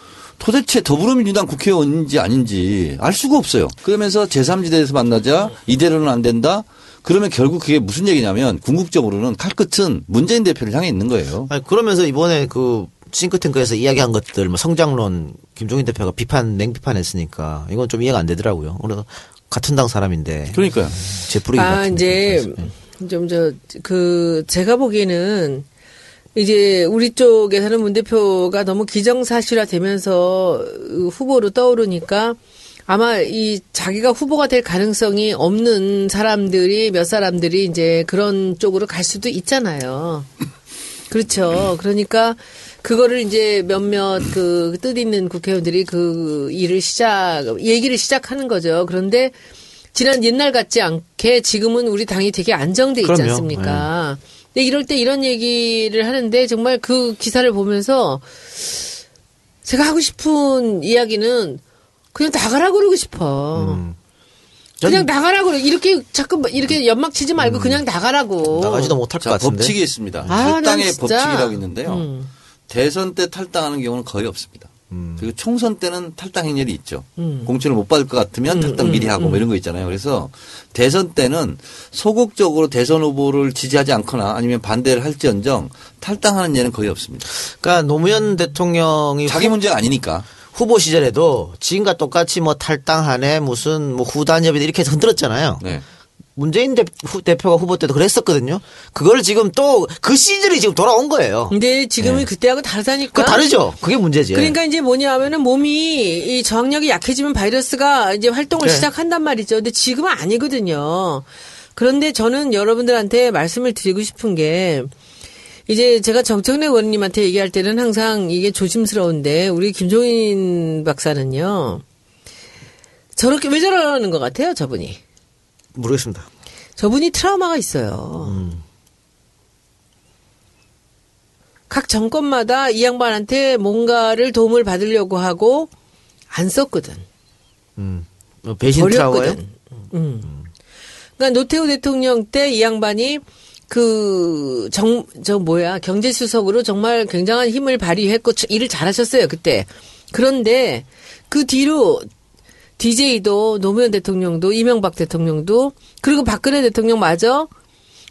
도대체 더불어민주당 국회의원인지 아닌지 알 수가 없어요. 그러면서 제3지대에서 만나자 이대로는 안 된다. 그러면 결국 그게 무슨 얘기냐면 궁극적으로는 칼끝은 문재인 대표를 향해 있는 거예요. 아니, 그러면서 이번에 그 싱크탱크에서 이야기한 것들, 뭐 성장론, 김종인 대표가 비판, 맹비판했으니까 이건 좀 이해가 안 되더라고요. 그래서 같은 당 사람인데 그러니까요. 제 뿌리기 아, 같은 이제 느낌이 좀저 그 제가 보기에는 이제 우리 쪽에서는 문 대표가 너무 기정사실화 되면서 후보로 떠오르니까 아마 이 자기가 후보가 될 가능성이 없는 사람들이 몇 사람들이 이제 그런 쪽으로 갈 수도 있잖아요. 그렇죠. 그러니까 그거를 이제 몇몇 그 뜻 있는 국회의원들이 그 일을 시작, 얘기를 시작하는 거죠. 그런데 지난 옛날 같지 않게 지금은 우리 당이 되게 안정돼 있지 그럼요. 네. 않습니까? 근데 이럴 때 이런 얘기를 하는데 정말 그 기사를 보면서 제가 하고 싶은 이야기는 그냥 나가라 그러고 싶어. 음. 전 그냥 나가라고. 이렇게 자꾸 이렇게 연막 치지 말고 그냥 나가라고. 나가지도 못할 것 자, 같은데. 법칙이 있습니다. 아, 난 탈당의. 법칙이라고 있는데요. 음. 대선 때 탈당하는 경우는 거의 없습니다. 음. 그리고 총선 때는 탈당 행렬이 있죠. 음. 공천을 못 받을 것 같으면 탈당 미리 하고 뭐 이런 거 있잖아요. 그래서 대선 때는 소극적으로 대선 후보를 지지하지 않거나 아니면 반대를 할지언정 탈당하는 예는 거의 없습니다. 그러니까 노무현 대통령이 자기 후, 문제가 아니니까. 후보 시절에도 지금과 똑같이 뭐 탈당하네 무슨 뭐 후단협이다 이렇게 해서 (laughs) 흔들었잖아요. 네. 문재인 대, 대표가 후보 때도 그랬었거든요. 그걸 지금 또 그 시즌이 지금 돌아온 거예요. 근데 지금은 그때하고 다르다니까. 그 다르죠. 그게 문제지. 그러니까 이제 뭐냐면은 몸이 이 저항력이 약해지면 바이러스가 이제 활동을 네. 시작한단 말이죠. 근데 지금은 아니거든요. 그런데 저는 여러분들한테 말씀을 드리고 싶은 게 이제 제가 정청래 의원님한테 얘기할 때는 항상 이게 조심스러운데 우리 김종인 박사는요. 저렇게 왜 저러는 것 같아요, 저분이. 모르겠습니다. 저분이 트라우마가 있어요. 각 정권마다 이 양반한테 뭔가를 도움을 받으려고 하고 안 썼거든. 음. 뭐 배신 트라우마요? 버렸거든. 음. 그러니까 노태우 대통령 때 이 양반이 그, 정, 저 뭐야, 경제수석으로 정말 굉장한 힘을 발휘했고 일을 잘하셨어요, 그때. 그런데 그 뒤로 DJ도 노무현 대통령도 이명박 대통령도 그리고 박근혜 대통령마저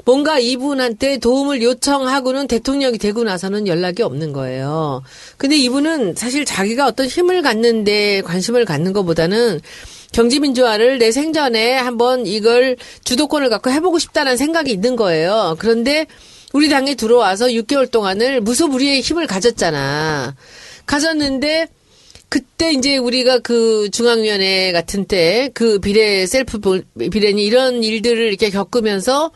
뭔가 이분한테 도움을 요청하고는 대통령이 되고 나서는 연락이 없는 거예요. 근데 이분은 사실 자기가 어떤 힘을 갖는데 관심을 갖는 것보다는 경제민주화를 내 생전에 한번 이걸 주도권을 갖고 해보고 싶다는 생각이 있는 거예요. 그런데 우리 당에 들어와서 6개월 동안을 무소불위의 힘을 가졌잖아. 가졌는데 그때 이제 우리가 그 중앙위원회 같은 때 그 비례 셀프 볼- 비례니 이런 일들을 이렇게 겪으면서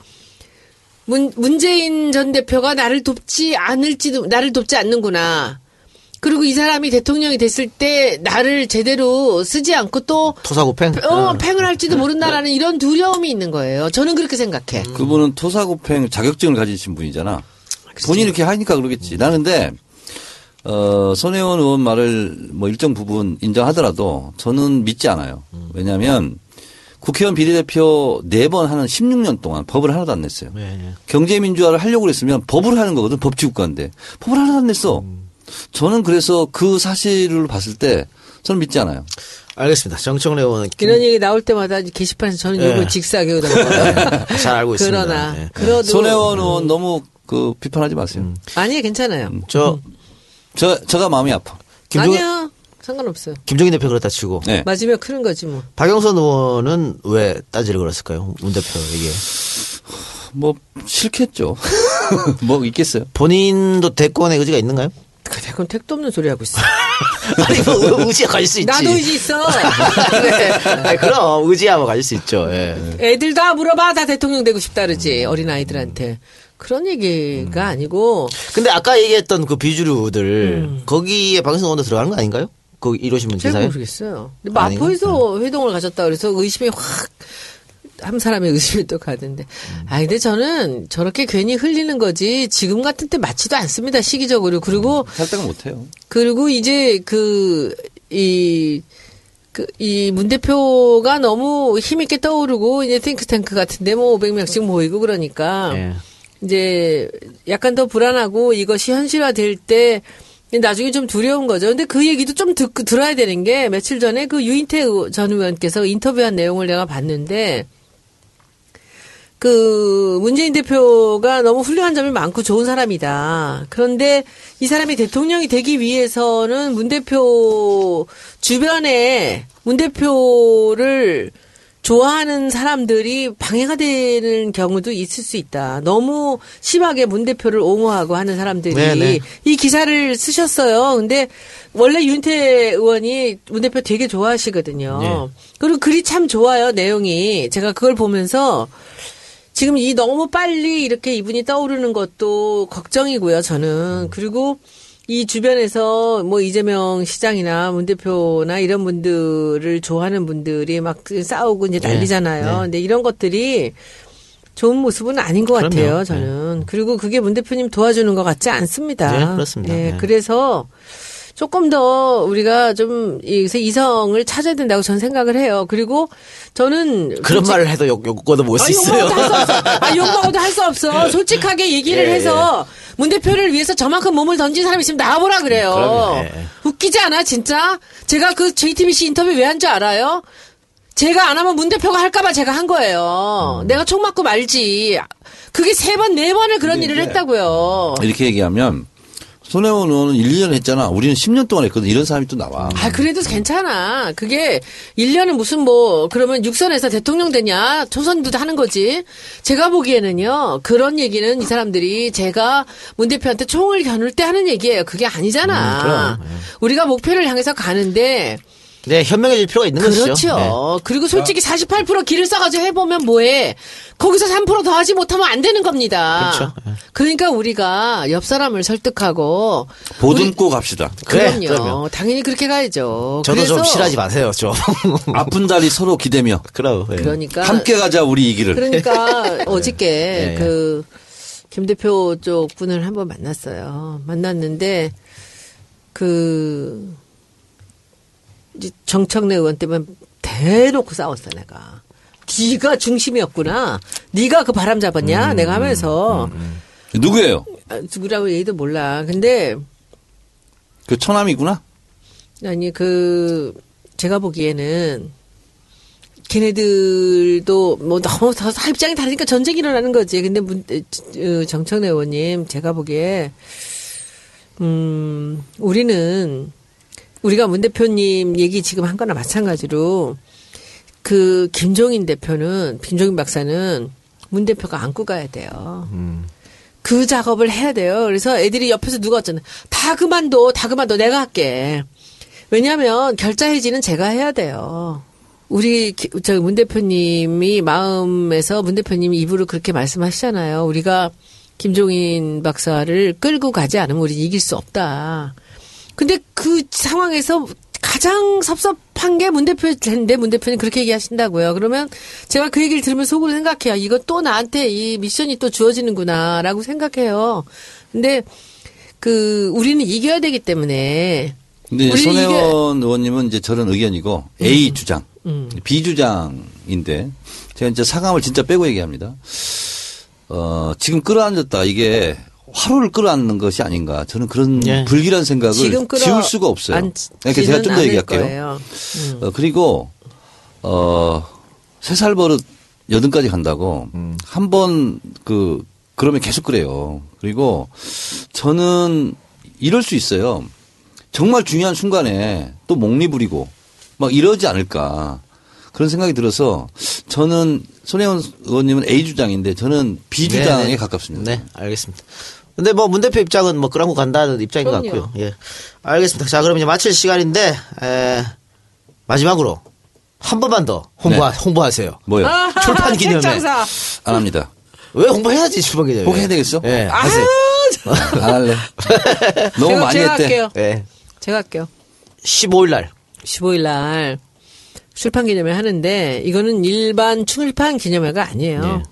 문, 문재인 전 대표가 나를 돕지 않을지도 나를 돕지 않는구나. 그리고 이 사람이 대통령이 됐을 때 나를 제대로 쓰지 않고 또 토사구팽? 어, 팽을 할지도 모른다라는 이런 두려움이 있는 거예요. 저는 그렇게 생각해. 그분은 토사구팽 자격증을 가지신 분이잖아. 본인이 이렇게 하니까 그러겠지. 나는데 어, 손혜원 의원 말을 뭐 일정 부분 인정하더라도 저는 믿지 않아요. 왜냐하면 국회의원 비례대표 네 번 하는 16년 동안 법을 하나도 안 냈어요. 네. 경제민주화를 하려고 그랬으면 법을 하는 거거든. 법치국가인데. 법을 하나도 안 냈어. 저는 그래서 그 사실을 봤을 때 저는 믿지 않아요. 알겠습니다. 정청래 의원은 김- 이런 얘기 나올 때마다 게시판에서 저는 예. 욕을 직사하게 하더라고요. 잘 알고 있습니다. 그러나 네. 그래도 손혜원 의원 너무 그 비판하지 마세요. 아니 괜찮아요. 저 저, 제가 마음이 아파. 김종인, 아니야 상관없어요. 김종인 대표 그렇다 치고 네. 맞으면 크는 거지 뭐. 박영선 의원은 왜 따지를 걸었을까요? 문 대표에게 뭐, 싫겠죠. (laughs) 뭐 있겠어요. 본인도 대권의 의지가 있는가요? 그래 그건 택도 없는 소리 하고 있어. (laughs) 아니 뭐 의지가 가질 수 있지. 나도 의지 있어. 그래. (laughs) 아니, 그럼 의지야 뭐 가질 수 있죠. 예. 애들 다 물어봐 다 대통령 되고 싶다 그러지 어린 아이들한테 그런 얘기가 아니고 근데 아까 얘기했던 그 비주류들 거기에 박영선 의원도 들어가는 거 아닌가요? 그 이러시면 잘 지사에 모르겠어요. 근데 아닌가? 마포에서 회동을 가셨다 그래서 의심이 확 한 사람의 의심이 또 가던데. 아 근데 저는 저렇게 괜히 흘리는 거지 지금 같은 때 맞지도 않습니다 시기적으로 그리고 살짝은 못해요. 그리고 이제 그, 이, 그, 이 문 대표가 너무 힘있게 떠오르고, 이제 탱크탱크 같은데 뭐 500명씩 모이고 그러니까, 예. 이제 약간 더 불안하고 이것이 현실화될 때, 나중에 좀 두려운 거죠. 근데 그 얘기도 좀 듣, 들어야 되는 게 며칠 전에 그 유인태 의- 전 의원께서 인터뷰한 내용을 내가 봤는데, 그 문재인 대표가 너무 훌륭한 점이 많고 좋은 사람이다. 그런데 이 사람이 대통령이 되기 위해서는 문 대표 주변에 문 대표를 좋아하는 사람들이 방해가 되는 경우도 있을 수 있다. 너무 심하게 문 대표를 옹호하고 하는 사람들이 네네. 이 기사를 쓰셨어요. 근데 원래 윤태 의원이 문 대표 되게 좋아하시거든요. 네. 그리고 글이 참 좋아요. 내용이 제가 그걸 보면서 지금 이 너무 빨리 이렇게 이분이 떠오르는 것도 걱정이고요, 저는. 그리고 이 주변에서 뭐 이재명 시장이나 문 대표나 이런 분들을 좋아하는 분들이 막 싸우고 이제 난리잖아요. 네. 근데 이런 것들이 좋은 모습은 아닌 것 그럼요. 같아요, 저는. 그리고 그게 문 대표님 도와주는 것 같지 않습니다. 네, 그렇습니다. 예, 네. 그래서 조금 더 우리가 좀 이성을 찾아야 된다고 저는 생각을 해요. 그리고 저는 그런 솔직- 말을 해도 욕, 욕거도 못 아, 있어요. 욕먹어도 할수 없어. 아, 욕먹어도 할 수 없어. (laughs) 솔직하게 얘기를 예, 해서 문 대표를 위해서 저만큼 몸을 던진 사람이 있으면 나와보라 그래요. 그럼요, 예. 웃기지 않아, 진짜? 제가 그 JTBC 인터뷰 왜 한 줄 알아요? 제가 안 하면 문 대표가 할까봐 제가 한 거예요. 음. 내가 총 맞고 말지. 그게 세 번, 네 번을 그런 일을 했다고요. 이렇게 얘기하면 손혜원 의원은 1, 2년 했잖아. 우리는 10년 동안 했거든. 이런 사람이 또 나와. 아, 그래도 괜찮아. 그게 1년은 무슨 뭐, 그러면 육선에서 대통령 되냐? 초선도 하는 거지. 제가 보기에는요, 그런 얘기는 이 사람들이 제가 문 대표한테 총을 겨눌 때 하는 얘기예요. 그게 아니잖아. 우리가 목표를 향해서 가는데, 네, 현명해질 필요가 있는 그렇죠. 것이죠. 네. 그리고 솔직히 48% 길을 써가지고 해보면 뭐해. 거기서 3% 더 하지 못하면 안 되는 겁니다. 그렇죠. 예. 그러니까 우리가 옆 사람을 설득하고. 보듬고 갑시다. 그래, 그럼요. 그럼요. 당연히 그렇게 가야죠. 저도 그래서 좀 싫어하지 마세요, 좀. (laughs) 아픈 다리 서로 기대며 그럼. 예. 그러니까 함께 가자 우리 이 길을. 그러니까 (laughs) 어저께 예, 예. 그김 대표 쪽 분을 한번 만났어요. 만났는데 그 이제 정청래 의원 때문에 대놓고 싸웠어 내가. 네가 중심이었구나. 네가 그 바람 잡았냐? 음, 내가 하면서 누구예요? 아, 누구라고 얘기도 몰라. 근데 그 처남이구나. 아니 그 제가 보기에는 걔네들도 뭐 너무 다, 다 입장이 다르니까 전쟁이 일어나는 거지. 근데 문, 에, 어, 정청래 의원님 제가 보기에 음 우리는 우리가 문 대표님 얘기 지금 한 거나 마찬가지로 그 김종인 대표는 김종인 박사는 문 대표가 안고 가야 돼요. 그 작업을 해야 돼요. 그래서 애들이 옆에서 누가 왔잖아. 다 그만둬, 다 그만둬. 내가 할게. 왜냐하면 결자 해지는 제가 해야 돼요. 우리 저 문 대표님이 마음에서 문 대표님이 입으로 그렇게 말씀하시잖아요. 우리가 김종인 박사를 끌고 가지 않으면 우리 이길 수 없다. 근데 그 상황에서 가장 섭섭한 게 문 대표일 텐데 문 대표님 그렇게 얘기하신다고요. 그러면 제가 그 얘기를 들으면 속으로 생각해요. 이거 또 나한테 이 미션이 또 주어지는구나라고 생각해요. 근데 그 우리는 이겨야 되기 때문에 근데 우리 손혜원 의원님은 이제 저런 의견이고 A 주장, 음. B 주장인데 제가 이제 사감을 진짜 빼고 얘기합니다. 어, 지금 끌어안졌다 이게 화로를 끌어안는 것이 아닌가 저는 그런 예. 불길한 생각을 지울 수가 없어요. 앉지는 그러니까 제가 좀 더 얘기할게요. 음. 어, 그리고 어, 세 살 버릇 여든까지 간다고 한번 그 그러면 계속 그래요. 그리고 저는 이럴 수 있어요. 정말 중요한 순간에 또 목리부리고 막 이러지 않을까 그런 생각이 들어서 저는 손혜원 의원님은 A 주장인데 저는 B 주장에 네, 네. 가깝습니다. 네, 알겠습니다. 근데 뭐 문 대표 입장은 뭐 끌어안고 간다는 입장인 것 그럼요. 같고요. 예. 알겠습니다. 자, 그럼 이제 마칠 시간인데, 에, 마지막으로 한 번만 더 홍보, 네. 홍보하세요. 뭐요? 출판 (laughs) 기념회. 책장사. 안 합니다. 왜 홍보해야지, 출판 기념회. 꼭 해야 되겠어? 예, 아, 하세요. 안 할래. (laughs) 너무 제가, 많이 제가 했대. 할게요. 예. 제가 할게요. 15일 날. 15일 날 출판 기념회 하는데 이거는 일반 출판 기념회가 아니에요. 네.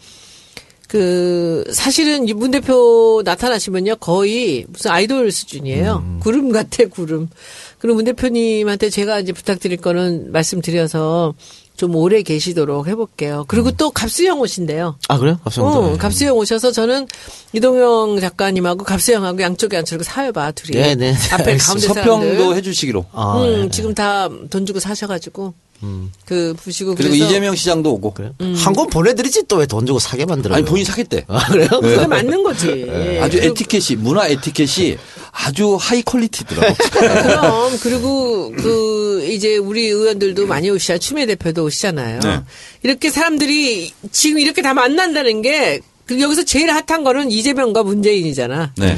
그 사실은 이문 대표 나타나시면요 거의 무슨 아이돌 수준이에요. 구름 같아 구름. 그리고 문 대표님한테 제가 이제 부탁드릴 거는 말씀드려서 좀 오래 계시도록 해볼게요. 그리고 또 갑수형 오신대요. 아, 그래요? 감사합니다. 어, 갑수형 오셔서 저는 이동영 작가님하고 갑수형하고 양쪽에 앉혀서 사회봐 둘이. 네, 네. 앞에 (laughs) 가운데 서평도 사람들. 해주시기로. 아, 음, 예. 지금 다 돈 주고 사셔가지고 그 부시고 그리고 그래서 이재명 시장도 오고. 그래요? 한권 보내드리지 또 왜 돈 주고 사게 만들어요? 아니 본인 사겠대. 아, 그래요? 그게 맞는 거지. 아주 그리고- 에티켓이 문화 에티켓이 아주 high quality더라고. 그럼 그리고 그 이제 우리 의원들도 많이 오시잖아요. 추미애 대표도 오시잖아요. 네. 이렇게 사람들이 지금 이렇게 다 만난다는 게그 여기서 제일 핫한 거는 이재명과 문재인이잖아. 네.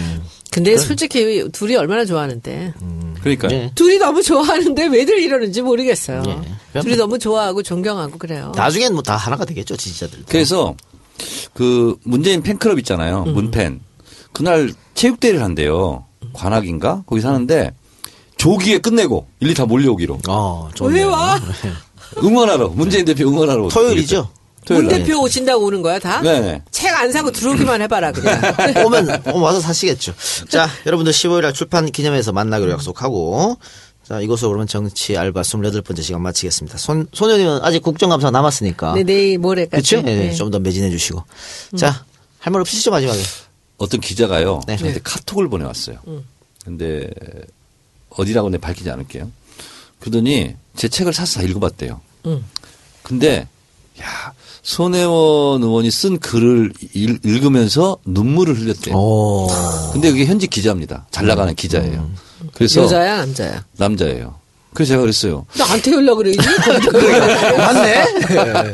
근데 솔직히 둘이 얼마나 좋아하는데. 그러니까 네. 둘이 너무 좋아하는데 왜들 이러는지 모르겠어요. 예. 둘이 너무 좋아하고 존경하고 그래요. 나중엔 뭐 다 하나가 되겠죠, 지지자들. 그래서 그 문재인 팬클럽 있잖아요. 음. 문팬. 그날 체육대회를 한대요. 관악인가? 거기 사는데 조기에 끝내고 일리 다 몰려오기로. 어, 왜 좋네요. 와? 응원하러 문재인 대표 응원하러. 토요일이죠? 토요일 문 날. 대표 오신다고 오는 거야 다? 네네. 책 안 사고 들어오기만 해봐라 그냥. (laughs) 오면, 오면 와서 사시겠죠. 자, (laughs) 여러분들 15일날 출판 기념회에서 만나기로 약속하고, 자, 이것으로 그러면 정치 알바 28번째 시간 마치겠습니다. 손, 손현님은 아직 국정감사 남았으니까. 네, 내일 모레까지. 그렇죠? 네, 네. 좀 더 매진해 주시고. 자, 할 말 없으시죠, 마지막에? 어떤 기자가요. 네. 저한테 카톡을 보내왔어요. 근데 어디라고 내 밝히지 않을게요. 그러더니 제 책을 사서 다 읽어봤대요. 음. 근데 야 손혜원 의원이 쓴 글을 읽, 읽으면서 눈물을 흘렸대요. 오. 근데 그게 현직 기자입니다. 잘 나가는 기자예요. 그래서 여자야 남자야. 남자예요. 그래서 제가 그랬어요. 나한테 연락 그러지? (laughs) 맞네?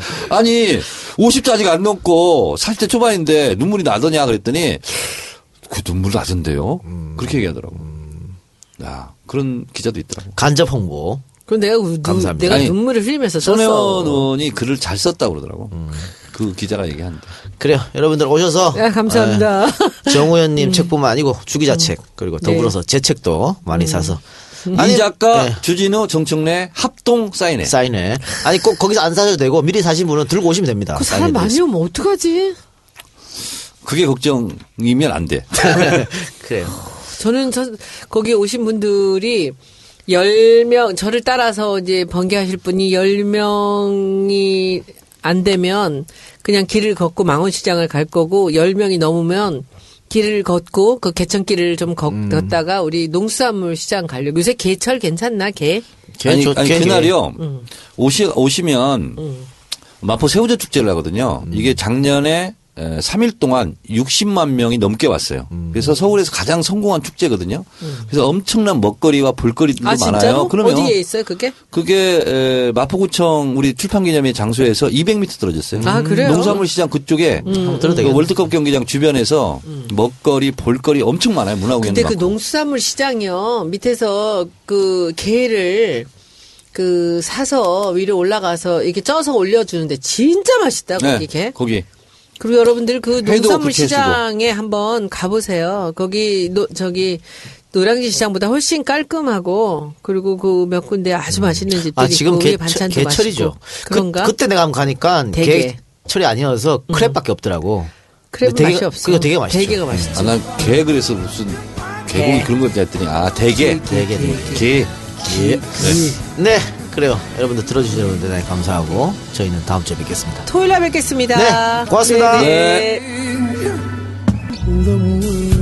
(laughs) 아니 50도 아직 안 넘고 40대 초반인데 눈물이 나더냐 그랬더니 그 눈물 나던데요. 그렇게 얘기하더라고. 야 그런 기자도 있더라고. 간접 홍보. 그럼 내가 우- 누, 감사합니다. 내가 아니, 눈물을 흘리면서 손혜원 썼어. 의원이 글을 잘 썼다고 그러더라고. 그 기자가 얘기하는데. 그래요. 여러분들 오셔서. 야, 감사합니다. 에, (laughs) 정우현님 책뿐만 아니고 주기자 책, 그리고 더불어서 제 책도 많이 사서. 이 작가 네. 주진우 정청래 합동 사인회. 사인회. 아니 꼭 거기서 안 사셔도 되고 미리 사신 분은 들고 오시면 됩니다. 그 사람 많이. 오면 어떡하지? 그게 걱정이면 안 돼. (laughs) 그래요. 저는 저, 거기 오신 분들이 10명, 저를 따라서 이제 번개하실 분이 10명이 안 되면 그냥 길을 걷고 망원시장을 갈 거고 10명이 넘으면 길을 걷고 그 개천길을 좀 걷, 음. 걷다가 우리 농수산물 시장 가려고. 요새 개철 괜찮나, 개? 아니, 좋- 아니 개- 그날이요. 음. 오시, 오시면 마포 새우젓 축제를 하거든요. 음. 이게 작년에 에, 3일 동안 60만 명이 넘게 왔어요. 음. 그래서 서울에서 가장 성공한 축제거든요. 그래서 엄청난 먹거리와 볼거리들도 아, 많아요. 그러면 어디에 있어요, 그게? 그게 에, 마포구청 우리 출판기념회 장소에서 200m 떨어졌어요. 아, 그래요? 농산물 시장 그쪽에 들어도 그. 월드컵 경기장 주변에서 먹거리, 볼거리 엄청 많아요. 문화공연 근데 그 농수산물 시장이요 밑에서 그 게를 그 사서 위로 올라가서 이렇게 쪄서 올려주는데 진짜 맛있다 거기 게. 네, 거기 그리고 여러분들 그 농산물 시장에 한번 가보세요. 거기 노, 저기 노량진 시장보다 훨씬 깔끔하고 그리고 그 몇 군데 아주 맛있는 집들이 아 지금 있고 게, 반찬도 게철이죠. 맛있고. 그런가? 그, 때 내가 한번 가니까 대게. 게철이 아니어서 crab밖에 없더라고. crab 되게- 맛이 없어. 그거 되게 맛있죠. 대게가 맛있지. 아, 난개 그래서 무슨 개고기 개. 그런 거 했더니 아 대게 되게 되게. 게 예. 네. 그래요. 여러분들 들어주시는 분들 대단히 감사하고 저희는 다음 주에 뵙겠습니다. 토요일 날 뵙겠습니다. 네, 고맙습니다. 네, 네. 네.